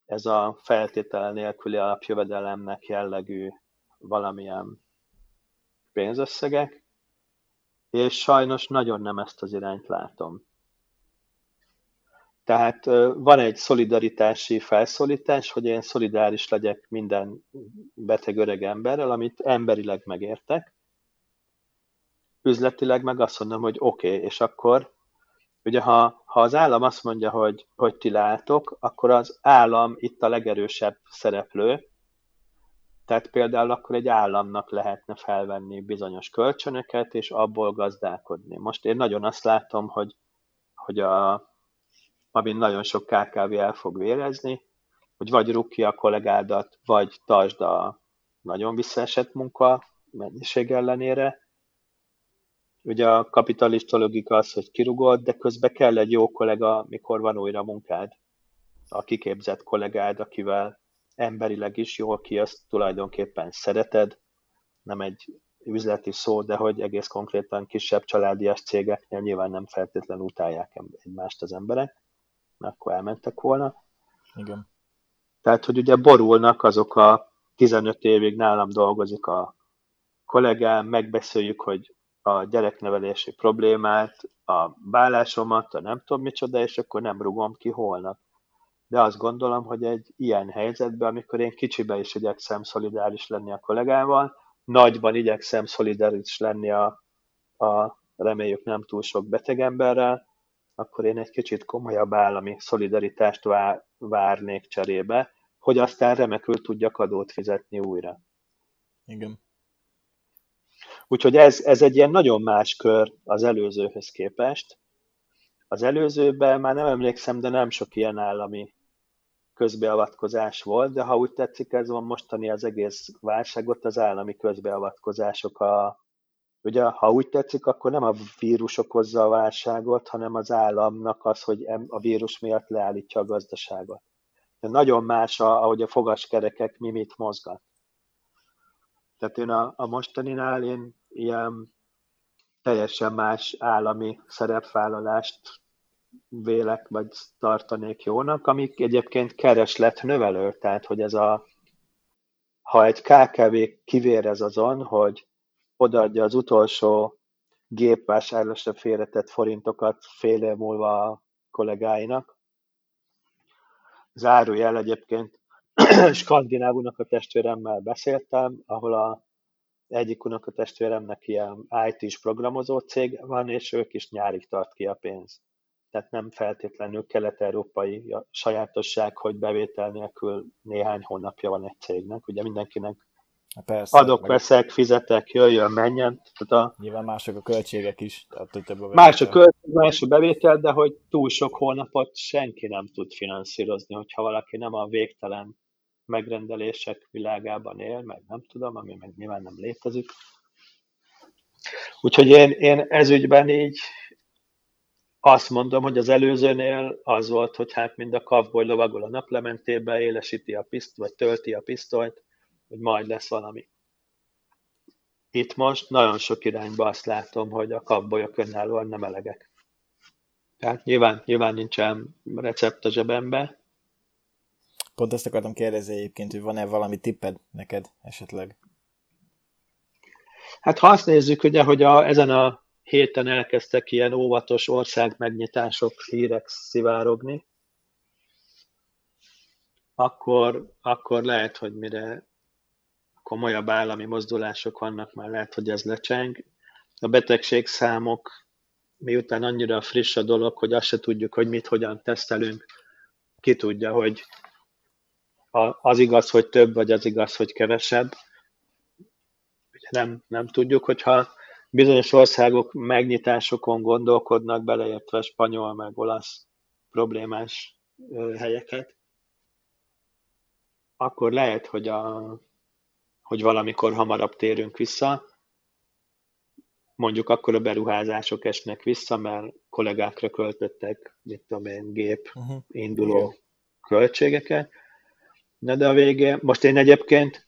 ez a feltétel nélküli alapjövedelemnek jellegű valamilyen pénzösszegek, és sajnos nagyon nem ezt az irányt látom. Tehát van egy szolidaritási felszólítás, hogy én szolidáris legyek minden beteg öreg emberrel, amit emberileg megértek, üzletileg meg azt mondom, hogy oké, okay, és akkor ugye ha, ha az állam azt mondja, hogy, hogy ti látok, akkor az állam itt a legerősebb szereplő, tehát például akkor egy államnak lehetne felvenni bizonyos kölcsönöket, és abból gazdálkodni. Most én nagyon azt látom, hogy, hogy a, amin nagyon sok KKV el fog vérezni, hogy vagy rúg ki a kollégádat, vagy tartsd a nagyon visszaesett munka mennyiség ellenére, ugye a kapitalista logika az, hogy kirugod, de közben kell egy jó kollega, mikor van újra munkád. A kiképzett kollégád, akivel emberileg is jól ki, azt tulajdonképpen szereted, nem egy üzleti szó, de hogy egész konkrétan kisebb családias cégeknél nyilván nem feltétlenül utálják egymást az emberek, mert akkor elmentek volna. Igen. Tehát, hogy ugye borulnak azok a 15 évig nálam dolgozik a kollégám, megbeszéljük, hogy a gyereknevelési problémát, a vállásomat, a nem tudom micsoda, és akkor nem rugom ki holnap. De azt gondolom, hogy egy ilyen helyzetben, amikor én kicsibe is igyekszem szolidáris lenni a kollégával, nagyban igyekszem szolidáris lenni a, a reméljük nem túl sok beteg emberrel, akkor én egy kicsit komolyabb állami szolidaritást vár, várnék cserébe, hogy aztán remekül tudjak adót fizetni újra. Igen. Úgyhogy ez, ez egy ilyen nagyon más kör az előzőhöz képest. Az előzőben már nem emlékszem, de nem sok ilyen állami közbeavatkozás volt, de ha úgy tetszik, ez van mostani az egész válságot, az állami közbeavatkozások a, ugye, ha úgy tetszik, akkor nem a vírus okozza a válságot, hanem az államnak az, hogy a vírus miatt leállítja a gazdaságot. De nagyon más, ahogy a fogaskerekek mi mit mozgat. Tehát én a, a mostaninál én ilyen teljesen más állami szerepvállalást vélek, vagy tartanék jónak, amik egyébként kereslet növelő, tehát hogy ez a ha egy KKV kivérez azon, hogy odaadja az utolsó gépvásárlásra félretett forintokat fél év múlva a kollégáinak. Zárójel egyébként Skandináv testvéremmel beszéltem, ahol a egyik testvéremnek ilyen IT-s programozó cég van, és ők is nyárig tart ki a pénz. Tehát nem feltétlenül kelet-európai sajátosság, hogy bevétel nélkül néhány hónapja van egy cégnek. Ugye mindenkinek Persze, adok, veszek, fizetek, jöjjön, menjen. Tehát a, Nyilván mások a költségek is. Tehát több a más a költség, más a bevétel, de hogy túl sok hónapot senki nem tud finanszírozni, hogyha valaki nem a végtelen megrendelések világában él, meg nem tudom, ami meg nyilván nem létezik. Úgyhogy én, én ezügyben így azt mondom, hogy az előzőnél az volt, hogy hát mind a kavboly lovagol a naplementébe, élesíti a piszt, vagy tölti a pisztolyt, hogy majd lesz valami. Itt most nagyon sok irányba azt látom, hogy a kavbolyok önállóan nem elegek. Tehát nyilván, nyilván nincsen recept a zsebembe, Pont ezt akartam kérdezni egyébként, hogy van-e valami tipped neked esetleg? Hát ha azt nézzük, ugye, hogy a, ezen a héten elkezdtek ilyen óvatos ország megnyitások, hírek szivárogni, akkor, akkor lehet, hogy mire komolyabb állami mozdulások vannak, már lehet, hogy ez lecseng. A betegségszámok, miután annyira friss a dolog, hogy azt se tudjuk, hogy mit, hogyan tesztelünk, ki tudja, hogy az igaz, hogy több, vagy az igaz, hogy kevesebb. Ugye nem, nem tudjuk, hogyha bizonyos országok megnyitásokon gondolkodnak, beleértve spanyol meg olasz problémás helyeket, akkor lehet, hogy, a, hogy valamikor hamarabb térünk vissza, mondjuk akkor a beruházások esnek vissza, mert kollégákra költöttek, mit tudom én, gép uh-huh. induló költségeket, Na de a végén, most én egyébként,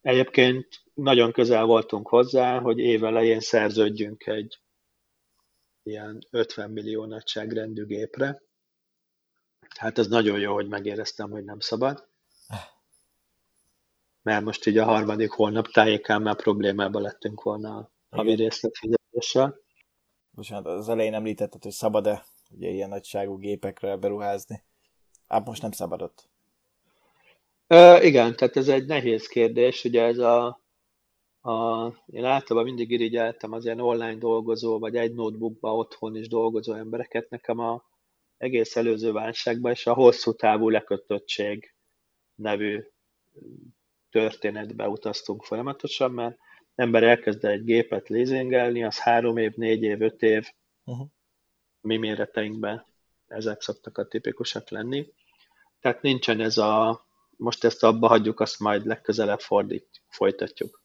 egyébként nagyon közel voltunk hozzá, hogy év elején szerződjünk egy ilyen 50 millió nagyságrendű gépre. Hát ez nagyon jó, hogy megéreztem, hogy nem szabad. Mert most így a harmadik hónap tájékán már problémába lettünk volna a havi részletfizetéssel. Bocsánat, az elején említetted, hogy szabad-e ugye ilyen nagyságú gépekre beruházni. Hát most nem szabadott. Ö, igen, tehát ez egy nehéz kérdés, ugye ez a, a én általában mindig irigyeltem az ilyen online dolgozó, vagy egy notebookba otthon is dolgozó embereket, nekem a egész előző válságban és a hosszú távú lekötöttség nevű történetbe utaztunk folyamatosan, mert ember elkezd egy gépet lézingelni, az három év, négy év, öt év, uh-huh. mi méreteinkben ezek szoktak a tipikusak lenni. Tehát nincsen ez a most ezt abba hagyjuk, azt majd legközelebb fordít, folytatjuk.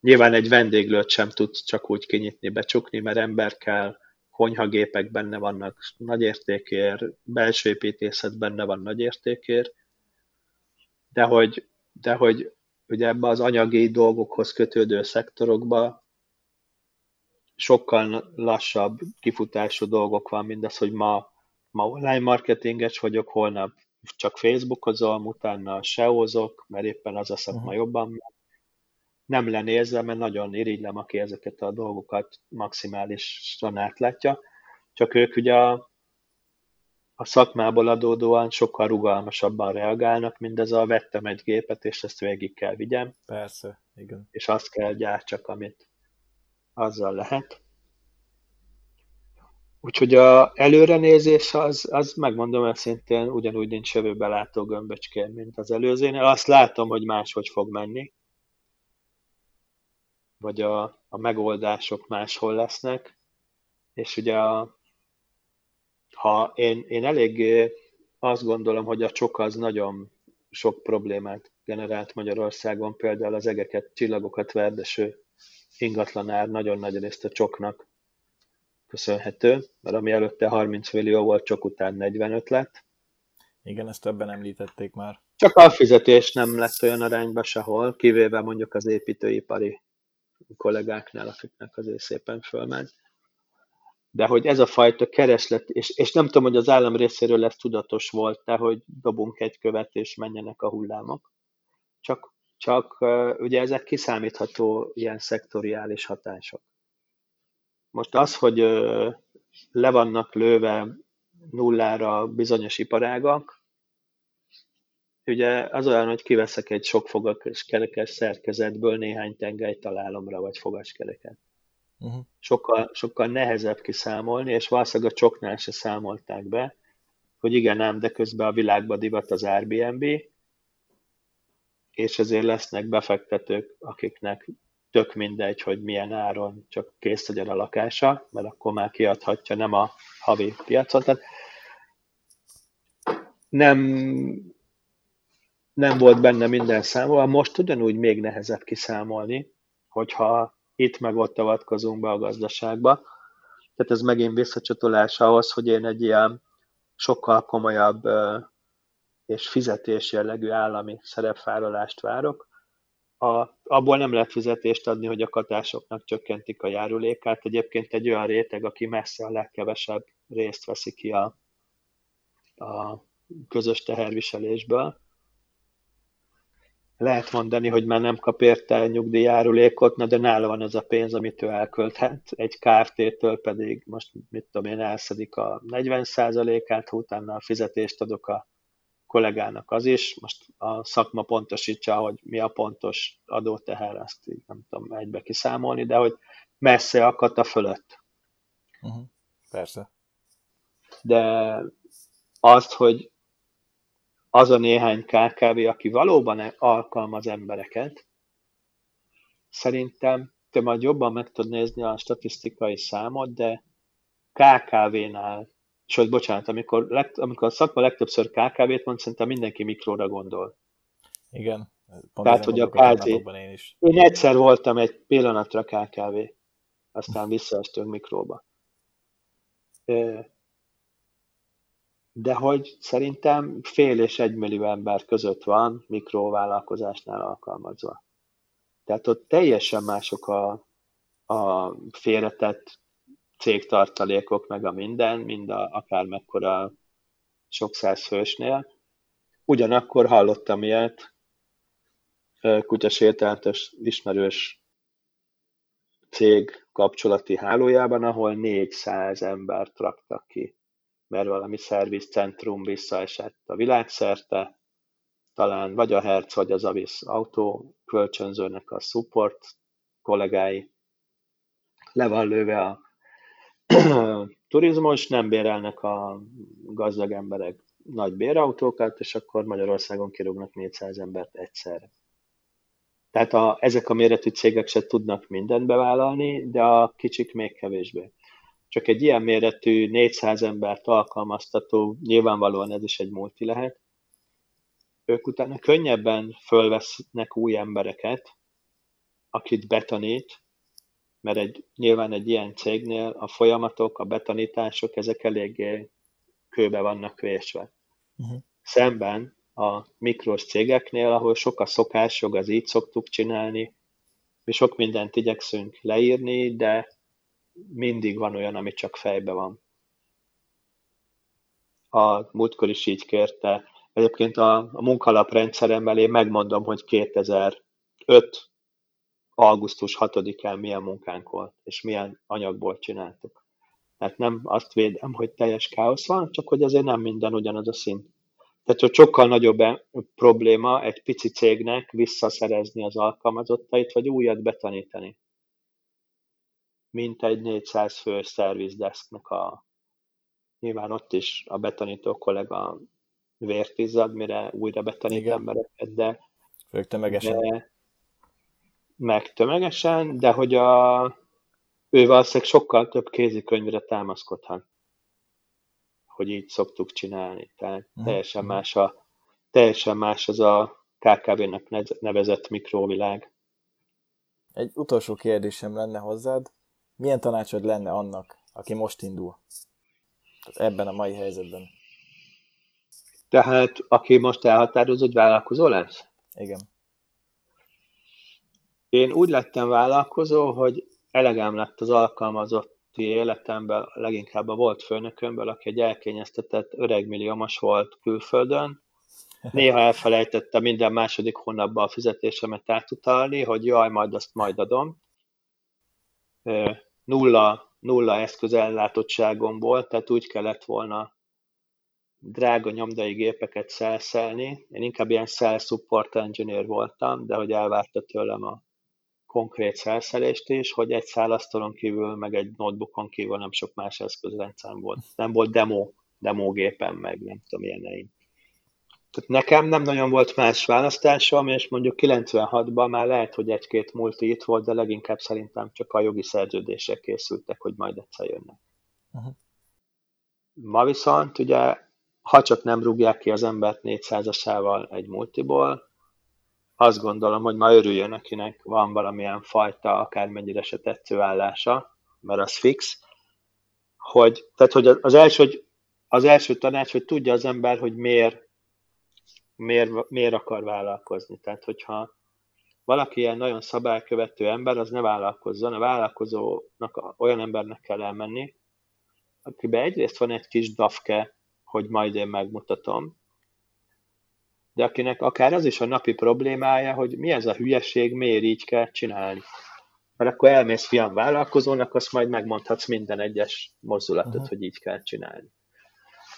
Nyilván egy vendéglőt sem tud csak úgy kinyitni, becsukni, mert ember kell, konyhagépek benne vannak nagy értékért, belső építészet benne van nagy értékért, de hogy, de hogy ugye ebbe az anyagi dolgokhoz kötődő szektorokba sokkal lassabb kifutású dolgok van, mint az, hogy ma, ma online marketinges vagyok, holnap csak Facebookozom, utána SEO-zok, mert éppen az a szakma uh-huh. jobban nem lenézve, mert nagyon irigylem, aki ezeket a dolgokat maximálisan átlátja. Csak ők ugye a, a szakmából adódóan sokkal rugalmasabban reagálnak, mint ez a vettem egy gépet, és ezt végig kell vigyem. Persze, igen. És azt kell gyártsak, amit azzal lehet. Úgyhogy a előrenézés az, az megmondom őszintén, ugyanúgy nincs jövőbe látó gömböcskén, mint az előzőnél. Azt látom, hogy máshogy fog menni, vagy a, a megoldások máshol lesznek, és ugye a, ha én, én eléggé azt gondolom, hogy a csok az nagyon sok problémát generált Magyarországon, például az egeket, csillagokat verdeső ingatlanár nagyon nagy részt a csoknak köszönhető, mert ami előtte 30 millió volt, csak után 45 lett. Igen, ezt többen említették már. Csak a fizetés nem lett olyan arányba sehol, kivéve mondjuk az építőipari kollégáknál, akiknek azért szépen fölment. De hogy ez a fajta kereslet, és, és nem tudom, hogy az állam részéről ez tudatos volt, de hogy dobunk egy követ, és menjenek a hullámok. Csak, csak ugye ezek kiszámítható ilyen szektoriális hatások. Most az, hogy le vannak lőve nullára bizonyos iparágak, ugye az olyan, hogy kiveszek egy sok és kerekes szerkezetből néhány tengely találomra, vagy fogaskereket. Uh-huh. Sokkal, sokkal nehezebb kiszámolni, és valószínűleg a csoknál se számolták be, hogy igen ám, de közben a világban divat az Airbnb, és ezért lesznek befektetők, akiknek tök mindegy, hogy milyen áron csak kész legyen a lakása, mert akkor már kiadhatja nem a havi piacon. Tehát nem, nem volt benne minden számolva, most ugyanúgy még nehezebb kiszámolni, hogyha itt meg ott avatkozunk be a gazdaságba. Tehát ez megint visszacsatolás ahhoz, hogy én egy ilyen sokkal komolyabb és fizetés jellegű állami szerepvállalást várok, a, abból nem lehet fizetést adni, hogy a katásoknak csökkentik a járulékát. Egyébként egy olyan réteg, aki messze a legkevesebb részt veszi ki a, a közös teherviselésből. Lehet mondani, hogy már nem kap érte nyugdíjjárulékot, na de nála van az a pénz, amit ő elkölthet. Egy KFT-től pedig most, mit tudom én, elszedik a 40%-át, utána a fizetést adok a kollégának az is, most a szakma pontosítsa, hogy mi a pontos adóteher, azt így nem tudom egybe kiszámolni, de hogy messze akadt a fölött. Uh-huh. Persze. De azt, hogy az a néhány KKV, aki valóban alkalmaz embereket, szerintem te majd jobban meg tudod nézni a statisztikai számot, de KKV-nál sőt, bocsánat, amikor, legt, amikor a szakma legtöbbször KKV-t mond, szerintem mindenki mikróra gondol. Igen. Pont Tehát, hogy a KZ... Én, is. én egyszer voltam egy pillanatra KKV, aztán visszaestünk mikróba. De hogy szerintem fél és egy millió ember között van mikrovállalkozásnál alkalmazva. Tehát ott teljesen mások a, a félretett cégtartalékok, meg a minden, mind a, akár mekkora sok száz fősnél. Ugyanakkor hallottam ilyet kutyasétáltos ismerős cég kapcsolati hálójában, ahol 400 embert raktak ki, mert valami szervizcentrum visszaesett a világszerte, talán vagy a Hertz, vagy az Avis autó kölcsönzőnek a support kollégái, le van lőve a turizmus, nem bérelnek a gazdag emberek nagy bérautókat, és akkor Magyarországon kirúgnak 400 embert egyszerre. Tehát a, ezek a méretű cégek se tudnak mindent bevállalni, de a kicsik még kevésbé. Csak egy ilyen méretű 400 embert alkalmaztató, nyilvánvalóan ez is egy multi lehet, ők utána könnyebben fölvesznek új embereket, akit betanít, mert egy, nyilván egy ilyen cégnél a folyamatok, a betanítások, ezek eléggé kőbe vannak vésve. Uh-huh. Szemben a mikros cégeknél, ahol sok a szokás, jog, az így szoktuk csinálni. Mi sok mindent igyekszünk leírni, de mindig van olyan, ami csak fejbe van. A múltkor is így kérte. Egyébként a, a munkalaprendszeremmel én megmondom, hogy 2005 augusztus 6-án milyen munkánk volt, és milyen anyagból csináltuk. Tehát nem azt védem, hogy teljes káosz van, csak hogy azért nem minden ugyanaz a szint. Tehát, hogy sokkal nagyobb e- probléma egy pici cégnek visszaszerezni az alkalmazottait, vagy újat betanítani, mint egy 400 fős szervizdesknek a nyilván ott is a betanító kollega vért izzad, mire újra betanít Igen. embereket, de, Főleg tömegesen. de meg tömegesen, de hogy a, ő valószínűleg sokkal több kézikönyvre támaszkodhat hogy így szoktuk csinálni. Tehát uh-huh. teljesen más a teljesen más az a KKV-nek nevezett mikrovilág. Egy utolsó kérdésem lenne hozzád. Milyen tanácsod lenne annak, aki most indul? Ebben a mai helyzetben. Tehát aki most elhatározott vállalkozó lesz? Igen. Én úgy lettem vállalkozó, hogy elegem lett az alkalmazott életemben leginkább a volt főnökömből, aki egy elkényeztetett öreg milliómos volt külföldön. Néha elfelejtette minden második hónapban a fizetésemet átutalni, hogy jaj, majd azt majd adom. Nulla, nulla eszközellátottságom volt, tehát úgy kellett volna drága nyomdai gépeket szelszelni. Én inkább ilyen sales support engineer voltam, de hogy elvárta tőlem a konkrét szelszelést is, hogy egy szálasztalon kívül, meg egy notebookon kívül nem sok más eszközrendszerem volt. Nem volt demo, demo gépen, meg nem tudom, ilyeneim. Tehát nekem nem nagyon volt más választásom, és mondjuk 96-ban már lehet, hogy egy-két multi itt volt, de leginkább szerintem csak a jogi szerződések készültek, hogy majd egyszer jönnek. Uh-huh. Ma viszont ugye, ha csak nem rúgják ki az embert 400-asával egy multiból, azt gondolom, hogy ma örüljön, akinek van valamilyen fajta, akármennyire se tetsző állása, mert az fix, hogy, tehát, hogy az első, hogy az első tanács, hogy tudja az ember, hogy miért, miért, miért akar vállalkozni. Tehát, hogyha valaki ilyen nagyon szabálykövető ember, az ne vállalkozzon. A vállalkozónak olyan embernek kell elmenni, akiben egyrészt van egy kis dafke, hogy majd én megmutatom, de akinek akár az is a napi problémája, hogy mi ez a hülyeség, miért így kell csinálni. Mert akkor elmész fiam vállalkozónak, azt majd megmondhatsz minden egyes mozdulatot, uh-huh. hogy így kell csinálni.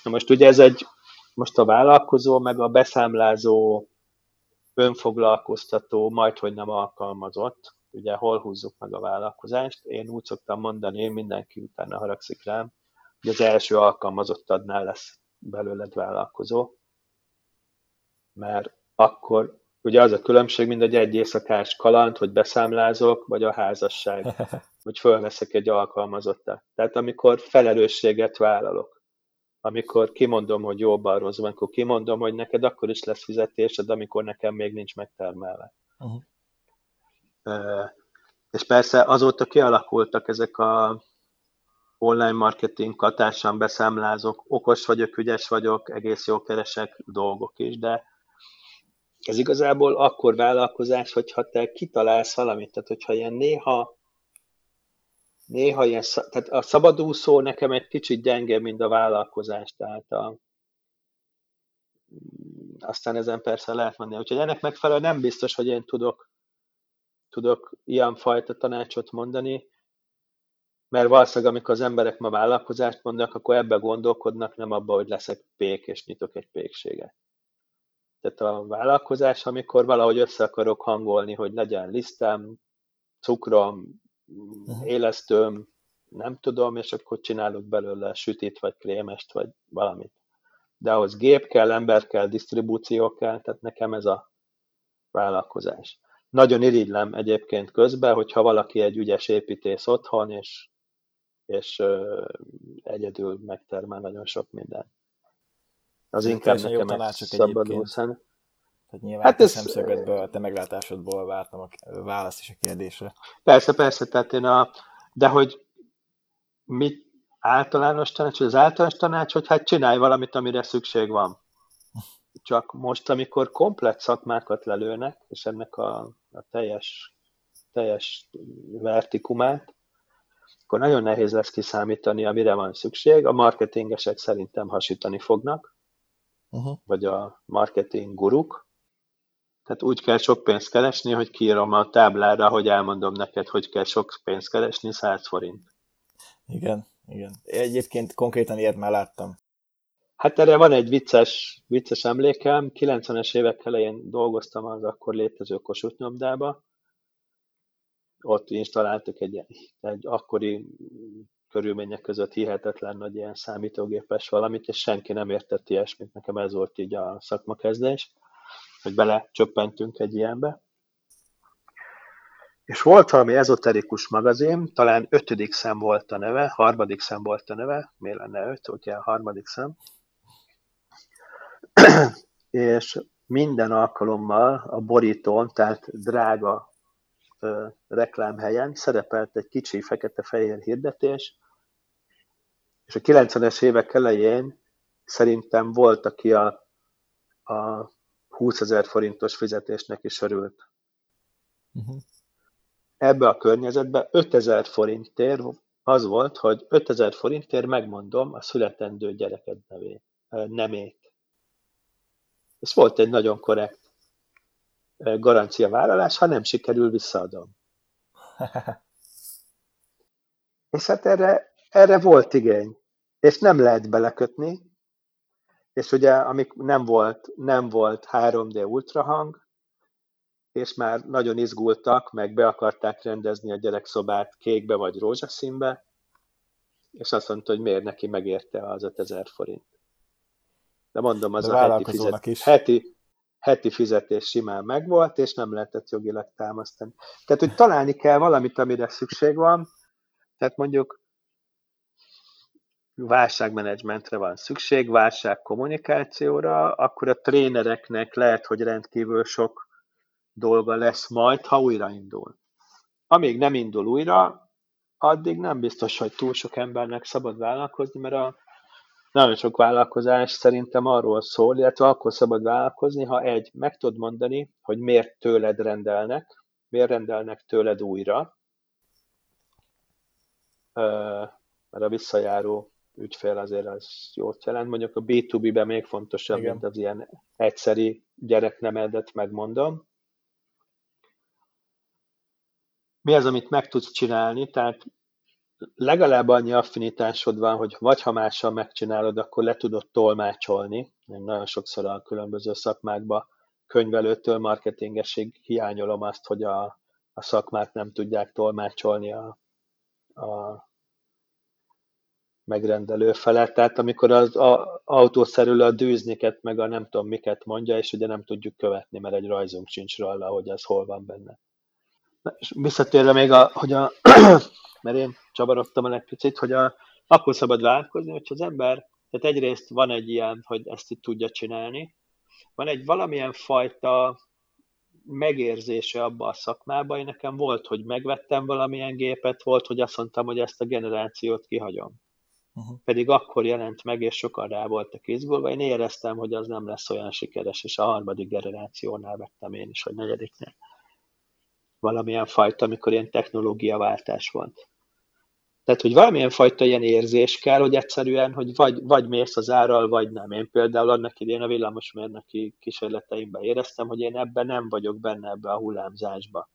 Na most ugye ez egy, most a vállalkozó, meg a beszámlázó, önfoglalkoztató, majd hogy nem alkalmazott, ugye hol húzzuk meg a vállalkozást. Én úgy szoktam mondani, én mindenki utána haragszik rám, hogy az első alkalmazottadnál lesz belőled vállalkozó, mert akkor ugye az a különbség, mint egy egy éjszakás kaland, hogy beszámlázok, vagy a házasság, hogy fölveszek egy alkalmazottat. Tehát amikor felelősséget vállalok, amikor kimondom, hogy jó rossz van, akkor kimondom, hogy neked akkor is lesz fizetésed, amikor nekem még nincs megtermelve. Uh-huh. És persze azóta kialakultak ezek a online marketing katásán beszámlázok, okos vagyok, ügyes vagyok, egész jó keresek dolgok is, de ez igazából akkor vállalkozás, hogyha te kitalálsz valamit, tehát hogyha ilyen néha néha ilyen, tehát a szabadúszó nekem egy kicsit gyenge, mint a vállalkozás, tehát a, aztán ezen persze lehet mondani. Úgyhogy ennek megfelelően nem biztos, hogy én tudok, tudok ilyen fajta tanácsot mondani, mert valószínűleg amikor az emberek ma vállalkozást mondanak, akkor ebbe gondolkodnak, nem abba, hogy leszek pék és nyitok egy pékséget tehát a vállalkozás, amikor valahogy össze akarok hangolni, hogy legyen lisztem, cukrom, élesztőm, nem tudom, és akkor csinálok belőle sütit, vagy krémest, vagy valamit. De ahhoz gép kell, ember kell, disztribúció kell, tehát nekem ez a vállalkozás. Nagyon irigylem egyébként közben, hogyha valaki egy ügyes építész otthon, és, és ö, egyedül megtermel nagyon sok mindent az inkább nekem tanácsok szabadul szem. Tehát nyilván hát ez... szemszögedből, a te meglátásodból vártam a választ is a kérdésre. Persze, persze, tehát én a... De hogy mit általános tanács, az általános tanács, hogy hát csinálj valamit, amire szükség van. csak most, amikor komplet szakmákat lelőnek, és ennek a, a teljes, teljes vertikumát, akkor nagyon nehéz lesz kiszámítani, amire van szükség. A marketingesek szerintem hasítani fognak, uh-huh. vagy a marketing guruk. Tehát úgy kell sok pénzt keresni, hogy kiírom a táblára, hogy elmondom neked, hogy kell sok pénzt keresni, 100 forint. Igen, igen. Egyébként konkrétan ilyet már láttam. Hát erre van egy vicces, vicces emlékem. 90-es évek elején dolgoztam az akkor létező Kossuth nyomdába. Ott installáltuk egy, egy akkori körülmények között hihetetlen nagy ilyen számítógépes valamit, és senki nem értett ilyesmit. Nekem ez volt így a szakmakezdés, hogy bele csöppentünk egy ilyenbe. És volt valami ezoterikus magazin, talán ötödik szem volt a neve, harmadik szem volt a neve, miért lenne öt, ugye a harmadik szem. és minden alkalommal a borítón, tehát drága ö, reklámhelyen szerepelt egy kicsi fekete-fehér hirdetés, és a 90-es évek elején szerintem volt, aki a, a 20 ezer forintos fizetésnek is örült. Uh-huh. Ebbe a környezetbe 5000 forintért az volt, hogy 5000 forintért megmondom a születendő gyereked nevét, nemét. Ez volt egy nagyon korrekt garanciavállalás, ha nem sikerül, visszaadom. És hát erre, erre volt igény, és nem lehet belekötni, és ugye amik nem volt, nem volt 3D ultrahang, és már nagyon izgultak, meg be akarták rendezni a gyerekszobát kékbe vagy rózsaszínbe, és azt mondta, hogy miért neki megérte az 5000 forint. De mondom, az De a heti, fizet, is. heti, heti fizetés simán megvolt, és nem lehetett jogilag támasztani. Tehát, hogy találni kell valamit, amire szükség van, tehát mondjuk válságmenedzsmentre van szükség, válságkommunikációra, akkor a trénereknek lehet, hogy rendkívül sok dolga lesz majd, ha újraindul. Amíg nem indul újra, addig nem biztos, hogy túl sok embernek szabad vállalkozni, mert a nagyon sok vállalkozás szerintem arról szól, illetve akkor szabad vállalkozni, ha egy, meg tudod mondani, hogy miért tőled rendelnek, miért rendelnek tőled újra, mert a visszajáró ügyfél azért az jót jelent. Mondjuk a B2B-ben még fontosabb, Igen. mint az ilyen egyszeri gyereknemedet megmondom. Mi az, amit meg tudsz csinálni? Tehát legalább annyi affinitásod van, hogy vagy ha mással megcsinálod, akkor le tudod tolmácsolni. Én nagyon sokszor a különböző szakmákban könyvelőtől marketingesig hiányolom azt, hogy a, a szakmát nem tudják tolmácsolni a, a megrendelő felett. Tehát amikor az a, autószerül a dűzniket, meg a nem tudom miket mondja, és ugye nem tudjuk követni, mert egy rajzunk sincs róla, hogy az hol van benne. Na, és visszatérve még, a, hogy a, mert én csavarodtam el egy picit, hogy a, akkor szabad vállalkozni, hogyha az ember, tehát egyrészt van egy ilyen, hogy ezt itt tudja csinálni, van egy valamilyen fajta megérzése abba a szakmába, én nekem volt, hogy megvettem valamilyen gépet, volt, hogy azt mondtam, hogy ezt a generációt kihagyom. Uh-huh. Pedig akkor jelent meg, és sokan rá voltak izgulva. Én éreztem, hogy az nem lesz olyan sikeres, és a harmadik generációnál vettem én is, vagy negyediknél. Valamilyen fajta, amikor ilyen technológiaváltás volt. Tehát, hogy valamilyen fajta ilyen érzés kell, hogy egyszerűen, hogy vagy, vagy mész az árral, vagy nem. Én például annak idén a villamosmérnöki kísérleteimben éreztem, hogy én ebben nem vagyok benne ebbe a hullámzásba.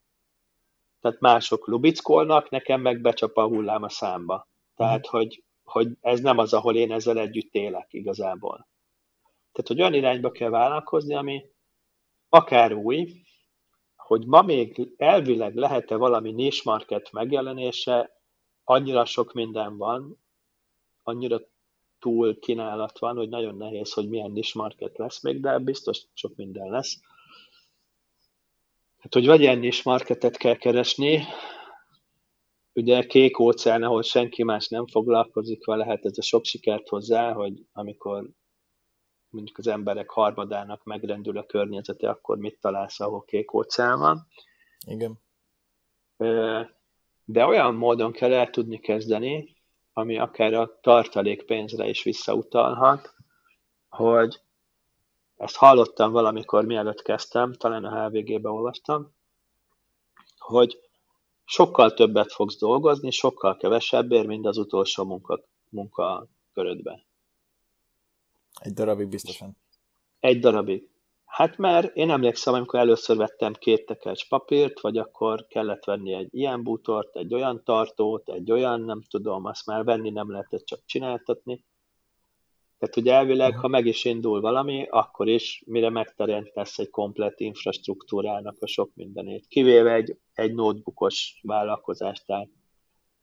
Tehát mások lubickolnak, nekem meg becsap a hullám a számba. Tehát, uh-huh. hogy hogy ez nem az, ahol én ezzel együtt élek igazából. Tehát, hogy olyan irányba kell vállalkozni, ami akár új, hogy ma még elvileg lehet-e valami niche market megjelenése, annyira sok minden van, annyira túl kínálat van, hogy nagyon nehéz, hogy milyen niche market lesz még, de biztos sok minden lesz. Hát, hogy vagy ilyen niche marketet kell keresni, ugye kék óceán, ahol senki más nem foglalkozik vele, hát ez a sok sikert hozzá, hogy amikor mondjuk az emberek harmadának megrendül a környezete, akkor mit találsz, ahol kék óceán van. Igen. De olyan módon kell el tudni kezdeni, ami akár a tartalékpénzre is visszautalhat, hogy ezt hallottam valamikor, mielőtt kezdtem, talán a HVG-be olvastam, hogy sokkal többet fogsz dolgozni, sokkal kevesebbért, mint az utolsó munka, munkakörödben. Egy darabig biztosan. Egy darabig. Hát mert én emlékszem, amikor először vettem két tekercs papírt, vagy akkor kellett venni egy ilyen bútort, egy olyan tartót, egy olyan, nem tudom, azt már venni nem lehetett csak csináltatni. Tehát ugye elvileg, ha meg is indul valami, akkor is, mire megteremtesz egy komplet infrastruktúrának a sok mindenét. Kivéve egy, egy notebookos vállalkozást, tehát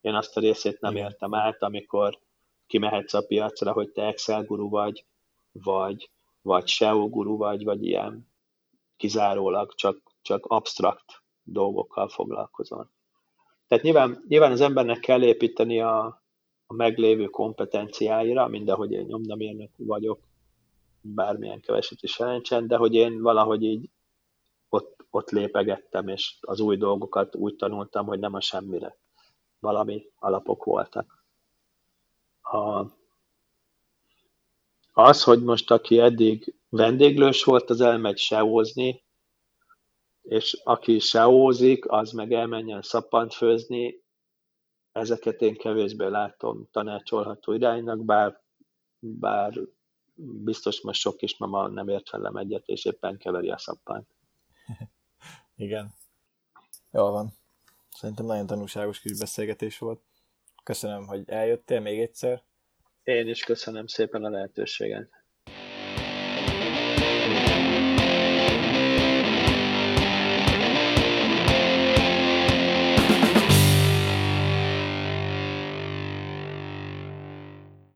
én azt a részét nem értem át, amikor kimehetsz a piacra, hogy te Excel guru vagy, vagy, vagy SEO guru vagy, vagy ilyen kizárólag csak, csak abstrakt dolgokkal foglalkozol. Tehát nyilván, nyilván az embernek kell építeni a, a meglévő kompetenciáira, mind ahogy én nyomdamérnök vagyok, bármilyen keveset is jelentsen, de hogy én valahogy így ott, ott lépegettem, és az új dolgokat úgy tanultam, hogy nem a semmire. Valami alapok voltak. A, az, hogy most aki eddig vendéglős volt, az elmegy seózni, és aki seózik, az meg elmenjen szappant főzni, ezeket én kevésbé látom tanácsolható iránynak, bár, bár biztos most sok kismama nem ért velem egyet, és éppen keveri a szappant. Igen. Jól van. Szerintem nagyon tanulságos kis beszélgetés volt. Köszönöm, hogy eljöttél még egyszer. Én is köszönöm szépen a lehetőséget.